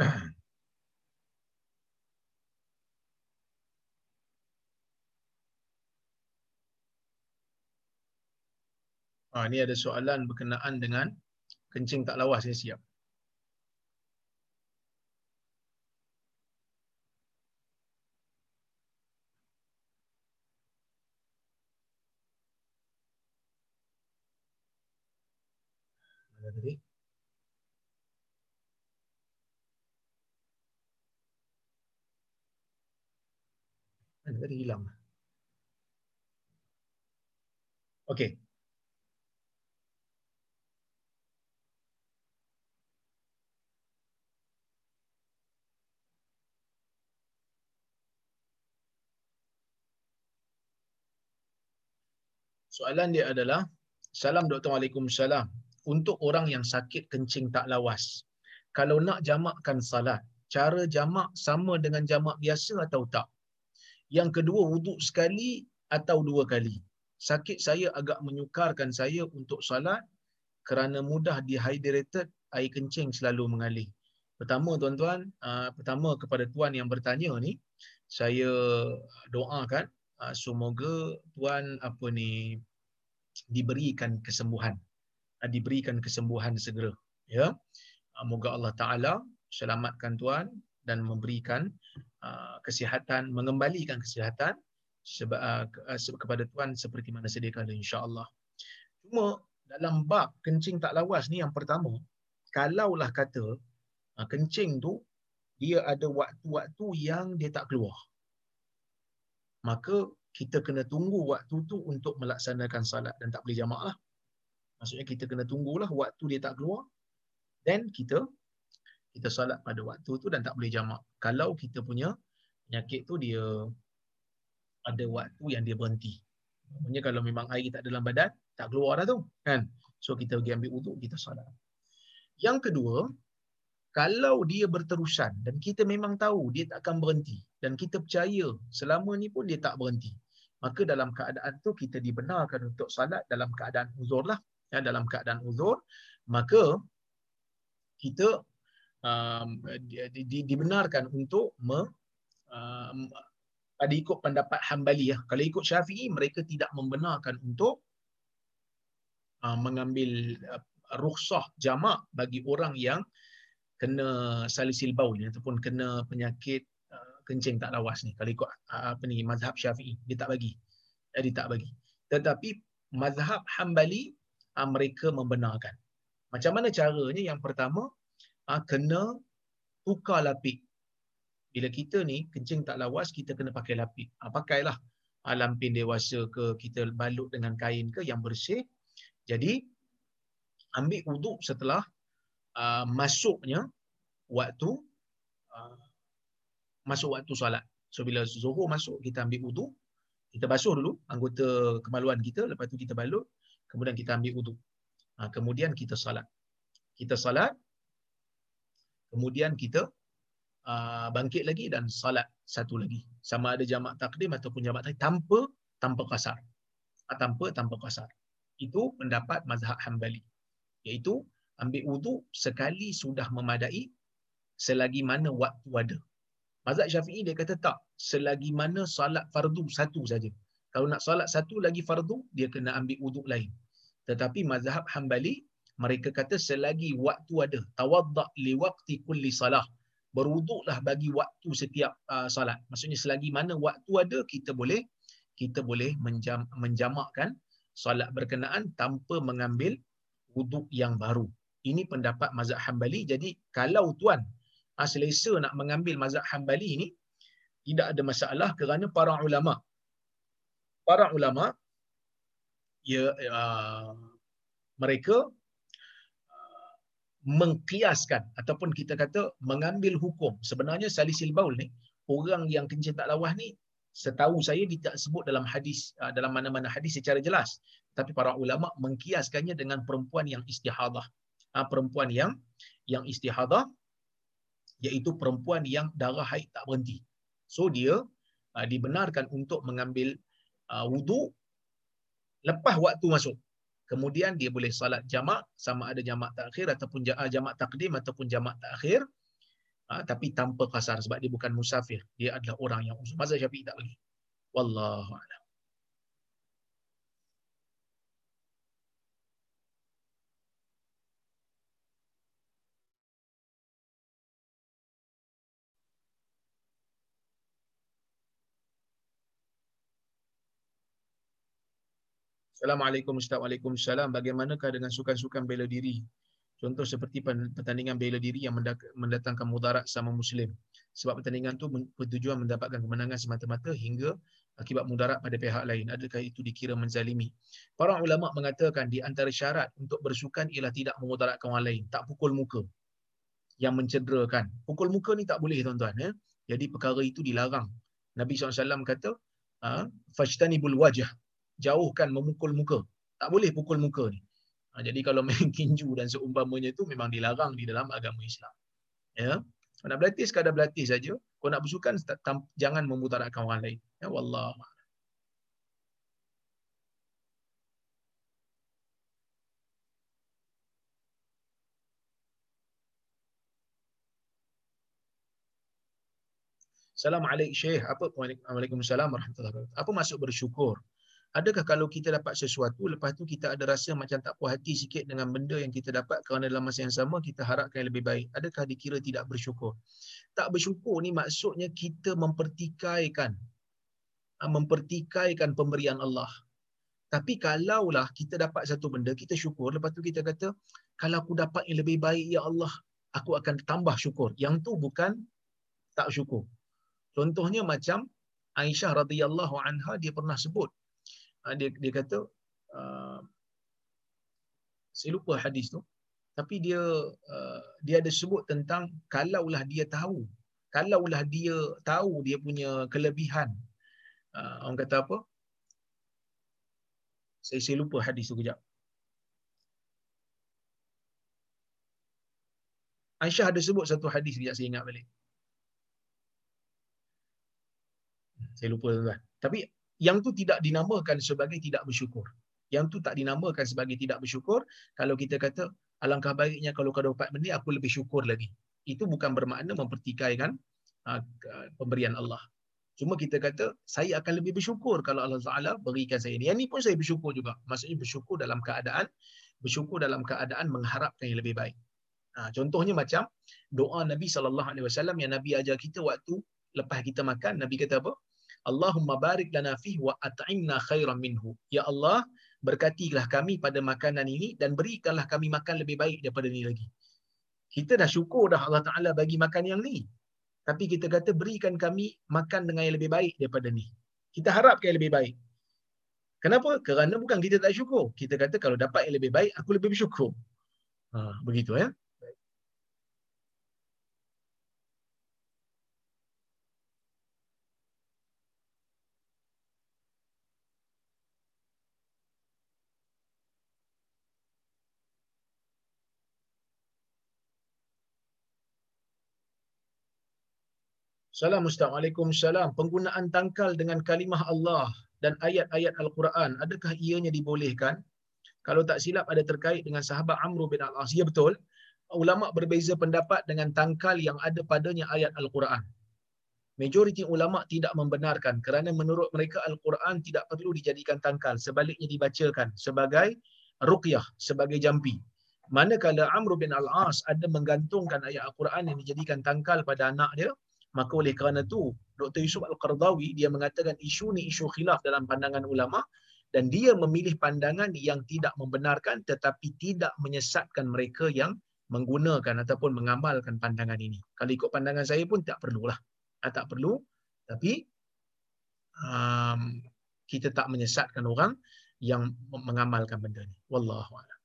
Ha, ini ada soalan berkenaan dengan kencing tak lawas saya siap. hilang. Okey. Soalan dia adalah, salam doktor alaikum salam. Untuk orang yang sakit kencing tak lawas, kalau nak jamakkan salat, cara jamak sama dengan jamak biasa atau tak? Yang kedua, wuduk sekali atau dua kali? Sakit saya agak menyukarkan saya untuk salat kerana mudah dehydrated, air kencing selalu mengalir. Pertama tuan-tuan, uh, pertama kepada tuan yang bertanya ni, saya doakan uh, semoga tuan apa ni diberikan kesembuhan. Uh, diberikan kesembuhan segera, ya. Uh, moga Allah Taala selamatkan tuan dan memberikan uh, kesihatan, mengembalikan kesihatan sebab uh, kepada tuan seperti mana sedia kala insya-Allah. Cuma dalam bab kencing tak lawas ni yang pertama, kalaulah kata uh, kencing tu dia ada waktu-waktu yang dia tak keluar. Maka kita kena tunggu waktu tu untuk melaksanakan salat dan tak boleh jamak lah. Maksudnya kita kena tunggulah waktu dia tak keluar. Then kita kita salat pada waktu tu dan tak boleh jamak. Kalau kita punya penyakit tu dia ada waktu yang dia berhenti. Maksudnya kalau memang air tak dalam badan, tak keluar dah tu. Kan? So kita pergi ambil uduk, kita salat. Yang kedua, kalau dia berterusan dan kita memang tahu dia tak akan berhenti dan kita percaya selama ni pun dia tak berhenti, maka dalam keadaan tu kita dibenarkan untuk salat dalam keadaan uzur lah. Ya, dalam keadaan uzur, maka kita um, di, di, dibenarkan untuk me, um, pada ikut pendapat Hambali ya. Kalau ikut Syafi'i mereka tidak membenarkan untuk uh, mengambil uh, rukhsah jamak bagi orang yang kena salisil baul ataupun kena penyakit uh, kencing tak lawas ni. Kalau ikut uh, apa ni mazhab Syafi'i dia tak bagi. Eh, dia tak bagi. Tetapi mazhab Hambali uh, mereka membenarkan. Macam mana caranya? Yang pertama uh, kena tukar lapik bila kita ni kencing tak lawas kita kena pakai lapik. Ha, pakailah ha, lampin dewasa ke kita balut dengan kain ke yang bersih. Jadi ambil wuduk setelah uh, masuknya waktu uh, masuk waktu solat. So bila zuhur masuk kita ambil wuduk, kita basuh dulu anggota kemaluan kita, lepas tu kita balut, kemudian kita ambil wuduk. Ha, kemudian kita salat. Kita salat, kemudian kita uh, bangkit lagi dan salat satu lagi. Sama ada jamak takdim ataupun jamak takdim tanpa tanpa kasar. Uh, tanpa tanpa kasar. Itu pendapat mazhab Hambali. Iaitu ambil wudu sekali sudah memadai selagi mana waktu ada. Mazhab Syafi'i dia kata tak, selagi mana salat fardu satu saja. Kalau nak salat satu lagi fardu, dia kena ambil wuduk lain. Tetapi mazhab Hambali mereka kata selagi waktu ada, tawadda li waqti kulli salah berwuduklah bagi waktu setiap uh, salat. Maksudnya selagi mana waktu ada kita boleh kita boleh menjam, menjamakkan salat berkenaan tanpa mengambil wuduk yang baru. Ini pendapat mazhab Hambali. Jadi kalau tuan uh, selesa nak mengambil mazhab Hambali ini tidak ada masalah kerana para ulama para ulama ya uh, mereka mengkiaskan ataupun kita kata mengambil hukum. Sebenarnya salisil baul ni orang yang kencing tak lawas ni setahu saya dia tak sebut dalam hadis ah, dalam mana-mana hadis secara jelas. Tapi para ulama mengkiaskannya dengan perempuan yang istihadah. Ah, perempuan yang yang istihadah iaitu perempuan yang darah haid tak berhenti. So dia ah, dibenarkan untuk mengambil wudu lepas waktu masuk kemudian dia boleh salat jamak sama ada jamak takhir ataupun ah, jamak takdim ataupun jamak takhir ha, tapi tanpa kasar sebab dia bukan musafir. Dia adalah orang yang uzur. Mazhab Syafi'i tak bagi wallahu a'lam Assalamualaikum Ustaz. Waalaikumsalam. Bagaimanakah dengan sukan-sukan bela diri? Contoh seperti pertandingan bela diri yang mendatangkan mudarat sama Muslim. Sebab pertandingan itu bertujuan mendapatkan kemenangan semata-mata hingga akibat mudarat pada pihak lain. Adakah itu dikira menzalimi? Para ulama mengatakan di antara syarat untuk bersukan ialah tidak memudaratkan orang lain. Tak pukul muka yang mencederakan. Pukul muka ni tak boleh tuan-tuan. Ya? Jadi perkara itu dilarang. Nabi SAW kata, ha? Fajtanibul wajah jauhkan memukul muka. Tak boleh pukul muka ni. Ha, jadi kalau main kinju dan seumpamanya itu memang dilarang di dalam agama Islam. Ya. Kau nak berlatih sekadar berlatih saja. Kau nak bersukan jangan memutarakkan orang lain. Ya wallah. Assalamualaikum Syekh. Apa Waalaikumsalam warahmatullahi wabarakatuh. Apa maksud bersyukur? Adakah kalau kita dapat sesuatu lepas tu kita ada rasa macam tak puas hati sikit dengan benda yang kita dapat kerana dalam masa yang sama kita harapkan yang lebih baik. Adakah dikira tidak bersyukur? Tak bersyukur ni maksudnya kita mempertikaikan ah, mempertikaikan pemberian Allah. Tapi kalaulah kita dapat satu benda, kita syukur. Lepas tu kita kata, kalau aku dapat yang lebih baik, ya Allah, aku akan tambah syukur. Yang tu bukan tak syukur. Contohnya macam Aisyah radhiyallahu anha dia pernah sebut uh, dia dia kata uh, saya lupa hadis tu tapi dia uh, dia ada sebut tentang kalaulah dia tahu kalaulah dia tahu dia punya kelebihan. Uh, orang kata apa? Saya saya lupa hadis tu kejap. Aisyah ada sebut satu hadis dia saya ingat balik. Saya lupa tuan. Tapi yang tu tidak dinamakan sebagai tidak bersyukur. Yang tu tak dinamakan sebagai tidak bersyukur. Kalau kita kata, alangkah baiknya kalau kau dapat benda, aku lebih syukur lagi. Itu bukan bermakna mempertikaikan uh, pemberian Allah. Cuma kita kata, saya akan lebih bersyukur kalau Allah Ta'ala berikan saya ini. Yang ni pun saya bersyukur juga. Maksudnya bersyukur dalam keadaan bersyukur dalam keadaan mengharapkan yang lebih baik. Ha, contohnya macam doa Nabi SAW yang Nabi ajar kita waktu lepas kita makan, Nabi kata apa? Allahumma barik lana fih wa at'imna khairan minhu. Ya Allah, berkatilah kami pada makanan ini dan berikanlah kami makan lebih baik daripada ini lagi. Kita dah syukur dah Allah Ta'ala bagi makan yang ni. Tapi kita kata berikan kami makan dengan yang lebih baik daripada ni. Kita harap yang lebih baik. Kenapa? Kerana bukan kita tak syukur. Kita kata kalau dapat yang lebih baik, aku lebih bersyukur. Ha, begitu ya. Salam. Penggunaan tangkal dengan kalimah Allah dan ayat-ayat Al-Quran, adakah ianya dibolehkan? Kalau tak silap ada terkait dengan sahabat Amr bin Al-As. Ya betul. Ulama berbeza pendapat dengan tangkal yang ada padanya ayat Al-Quran. Majoriti ulama tidak membenarkan kerana menurut mereka Al-Quran tidak perlu dijadikan tangkal. Sebaliknya dibacakan sebagai ruqyah, sebagai jampi. Manakala Amr bin Al-As ada menggantungkan ayat Al-Quran yang dijadikan tangkal pada anak dia, Maka oleh kerana tu Dr. Yusuf Al-Qardawi dia mengatakan isu ni isu khilaf dalam pandangan ulama dan dia memilih pandangan yang tidak membenarkan tetapi tidak menyesatkan mereka yang menggunakan ataupun mengamalkan pandangan ini. Kalau ikut pandangan saya pun tak perlulah. Ah, tak perlu. Tapi um, kita tak menyesatkan orang yang mengamalkan benda ni. Wallahu a'lam.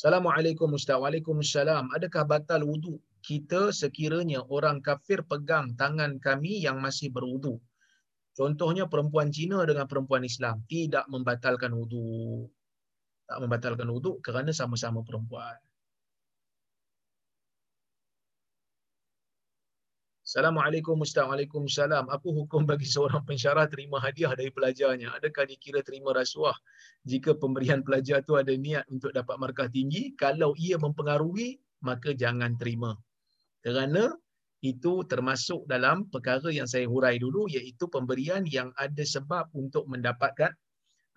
Assalamualaikum Ustaz. Waalaikumsalam. Adakah batal wudu kita sekiranya orang kafir pegang tangan kami yang masih berwudu? Contohnya perempuan Cina dengan perempuan Islam tidak membatalkan wudu. Tak membatalkan wudu kerana sama-sama perempuan. Assalamualaikum Ustaz. Waalaikumsalam. Apa hukum bagi seorang pensyarah terima hadiah dari pelajarnya? Adakah dikira terima rasuah jika pemberian pelajar tu ada niat untuk dapat markah tinggi? Kalau ia mempengaruhi, maka jangan terima. Kerana itu termasuk dalam perkara yang saya hurai dulu iaitu pemberian yang ada sebab untuk mendapatkan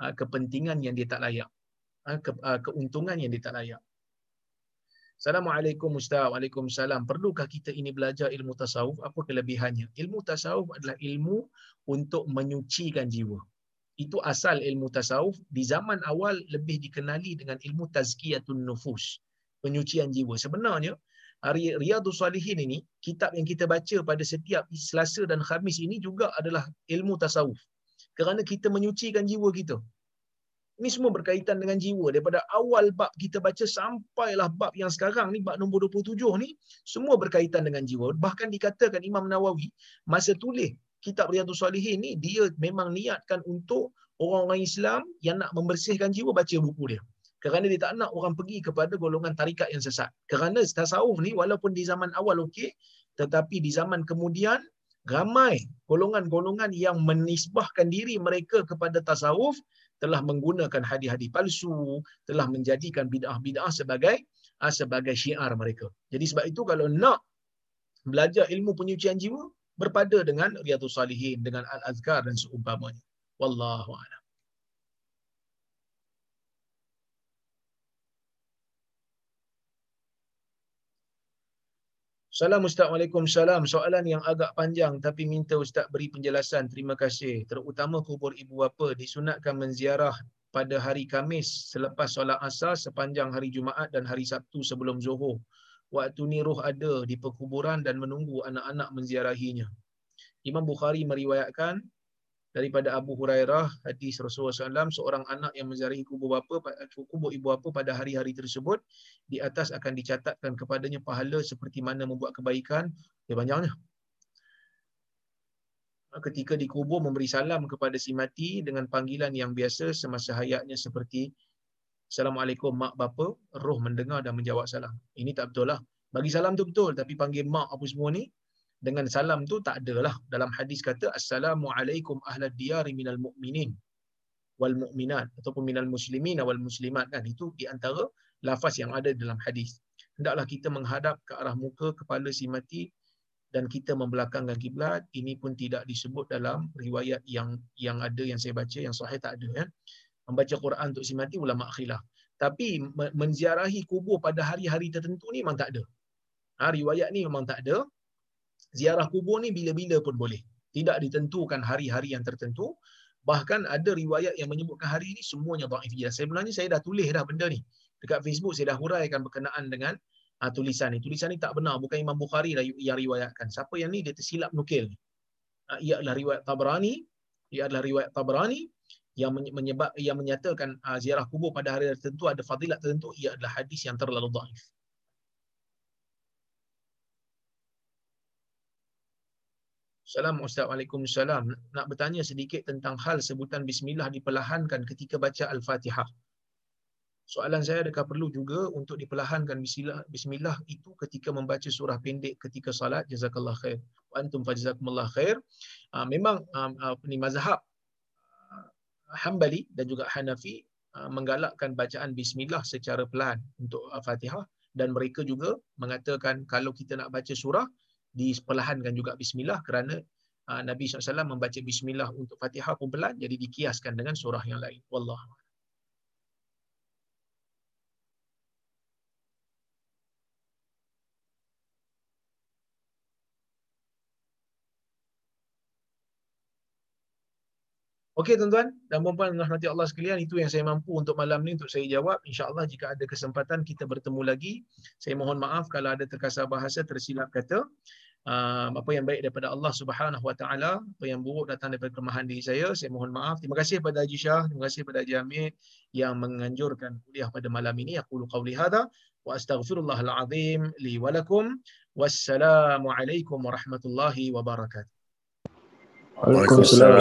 uh, kepentingan yang dia tak layak. Ke, uh, keuntungan yang dia tak layak. Assalamualaikum Ustaz. Waalaikumsalam. Perlukah kita ini belajar ilmu tasawuf? Apa kelebihannya? Ilmu tasawuf adalah ilmu untuk menyucikan jiwa. Itu asal ilmu tasawuf. Di zaman awal lebih dikenali dengan ilmu tazkiyatun nufus. Penyucian jiwa. Sebenarnya, Riyadus Salihin ini, kitab yang kita baca pada setiap Selasa dan Khamis ini juga adalah ilmu tasawuf. Kerana kita menyucikan jiwa kita. Ini semua berkaitan dengan jiwa. Daripada awal bab kita baca sampailah bab yang sekarang ni, bab nombor 27 ni, semua berkaitan dengan jiwa. Bahkan dikatakan Imam Nawawi, masa tulis kitab Riyadhus Salihin ni dia memang niatkan untuk orang-orang Islam yang nak membersihkan jiwa baca buku dia. Kerana dia tak nak orang pergi kepada golongan tarikat yang sesat. Kerana tasawuf ni walaupun di zaman awal okey, tetapi di zaman kemudian ramai golongan-golongan yang menisbahkan diri mereka kepada tasawuf telah menggunakan hadis-hadis palsu, telah menjadikan bid'ah-bid'ah sebagai ah, sebagai syiar mereka. Jadi sebab itu kalau nak belajar ilmu penyucian jiwa, berpada dengan Riyadhus Salihin, dengan Al-Azkar dan seumpamanya. Wallahu a'lam. Salam Ustaz, Waalaikumsalam. Soalan yang agak panjang tapi minta Ustaz beri penjelasan. Terima kasih. Terutama kubur ibu bapa disunatkan menziarah pada hari Kamis selepas solat asar sepanjang hari Jumaat dan hari Sabtu sebelum Zuhur. Waktu ni roh ada di perkuburan dan menunggu anak-anak menziarahinya. Imam Bukhari meriwayatkan daripada Abu Hurairah hadis Rasulullah SAW seorang anak yang menziarahi kubur bapa kubur ibu bapa pada hari-hari tersebut di atas akan dicatatkan kepadanya pahala seperti mana membuat kebaikan dia panjangnya ketika dikubur memberi salam kepada si mati dengan panggilan yang biasa semasa hayatnya seperti Assalamualaikum mak bapa. Roh mendengar dan menjawab salam. Ini tak betul lah. Bagi salam tu betul tapi panggil mak apa semua ni dengan salam tu tak adalah. Dalam hadis kata assalamualaikum ahlad diyari minal mu'minin wal mu'minat ataupun minal muslimin wal muslimat kan. Itu di antara lafaz yang ada dalam hadis. Hendaklah kita menghadap ke arah muka kepala si mati dan kita membelakangkan kiblat. Ini pun tidak disebut dalam riwayat yang yang ada yang saya baca yang sahih tak ada ya. Membaca Quran untuk si mati ulama khilaf tapi menziarahi kubur pada hari-hari tertentu ni memang tak ada. Ha, riwayat ni memang tak ada ziarah kubur ni bila-bila pun boleh. Tidak ditentukan hari-hari yang tertentu. Bahkan ada riwayat yang menyebutkan hari ini semuanya dhaif. Ya, sebenarnya saya dah tulis dah benda ni. Dekat Facebook saya dah huraikan berkenaan dengan uh, tulisan ni. Tulisan ni tak benar. Bukan Imam Bukhari lah yang riwayatkan. Siapa yang ni dia tersilap nukil. Uh, ia adalah riwayat Tabrani. Ia adalah riwayat Tabrani yang menyebab yang menyatakan uh, ziarah kubur pada hari tertentu ada fadilat tertentu ia adalah hadis yang terlalu dhaif. Salam Ustaz Waalaikumsalam. Nak bertanya sedikit tentang hal sebutan bismillah diperlahankan ketika baca Al-Fatihah. Soalan saya adakah perlu juga untuk diperlahankan bismillah, bismillah itu ketika membaca surah pendek ketika salat jazakallah khair. Wa antum fajazakumullah khair. Uh, memang uh, uh, ni mazhab Hambali dan juga Hanafi menggalakkan bacaan bismillah secara pelan untuk Al-Fatihah dan mereka juga mengatakan kalau kita nak baca surah diperlahankan juga bismillah kerana uh, Nabi SAW membaca bismillah untuk Fatihah pun pelan jadi dikiaskan dengan surah yang lain. Wallahu Okey tuan-tuan dan puan-puan rahmati Allah sekalian itu yang saya mampu untuk malam ni untuk saya jawab. Insya-Allah jika ada kesempatan kita bertemu lagi. Saya mohon maaf kalau ada terkasar bahasa tersilap kata. Uh, apa yang baik daripada Allah Subhanahu Wa Taala, apa yang buruk datang daripada kelemahan diri saya, saya mohon maaf. Terima kasih kepada Haji Shah, terima kasih kepada Haji Hamid yang menganjurkan kuliah pada malam ini. Aku lu qauli hadza wa astaghfirullahal azim li wa lakum. Wassalamualaikum warahmatullahi wabarakatuh. Waalaikumsalam.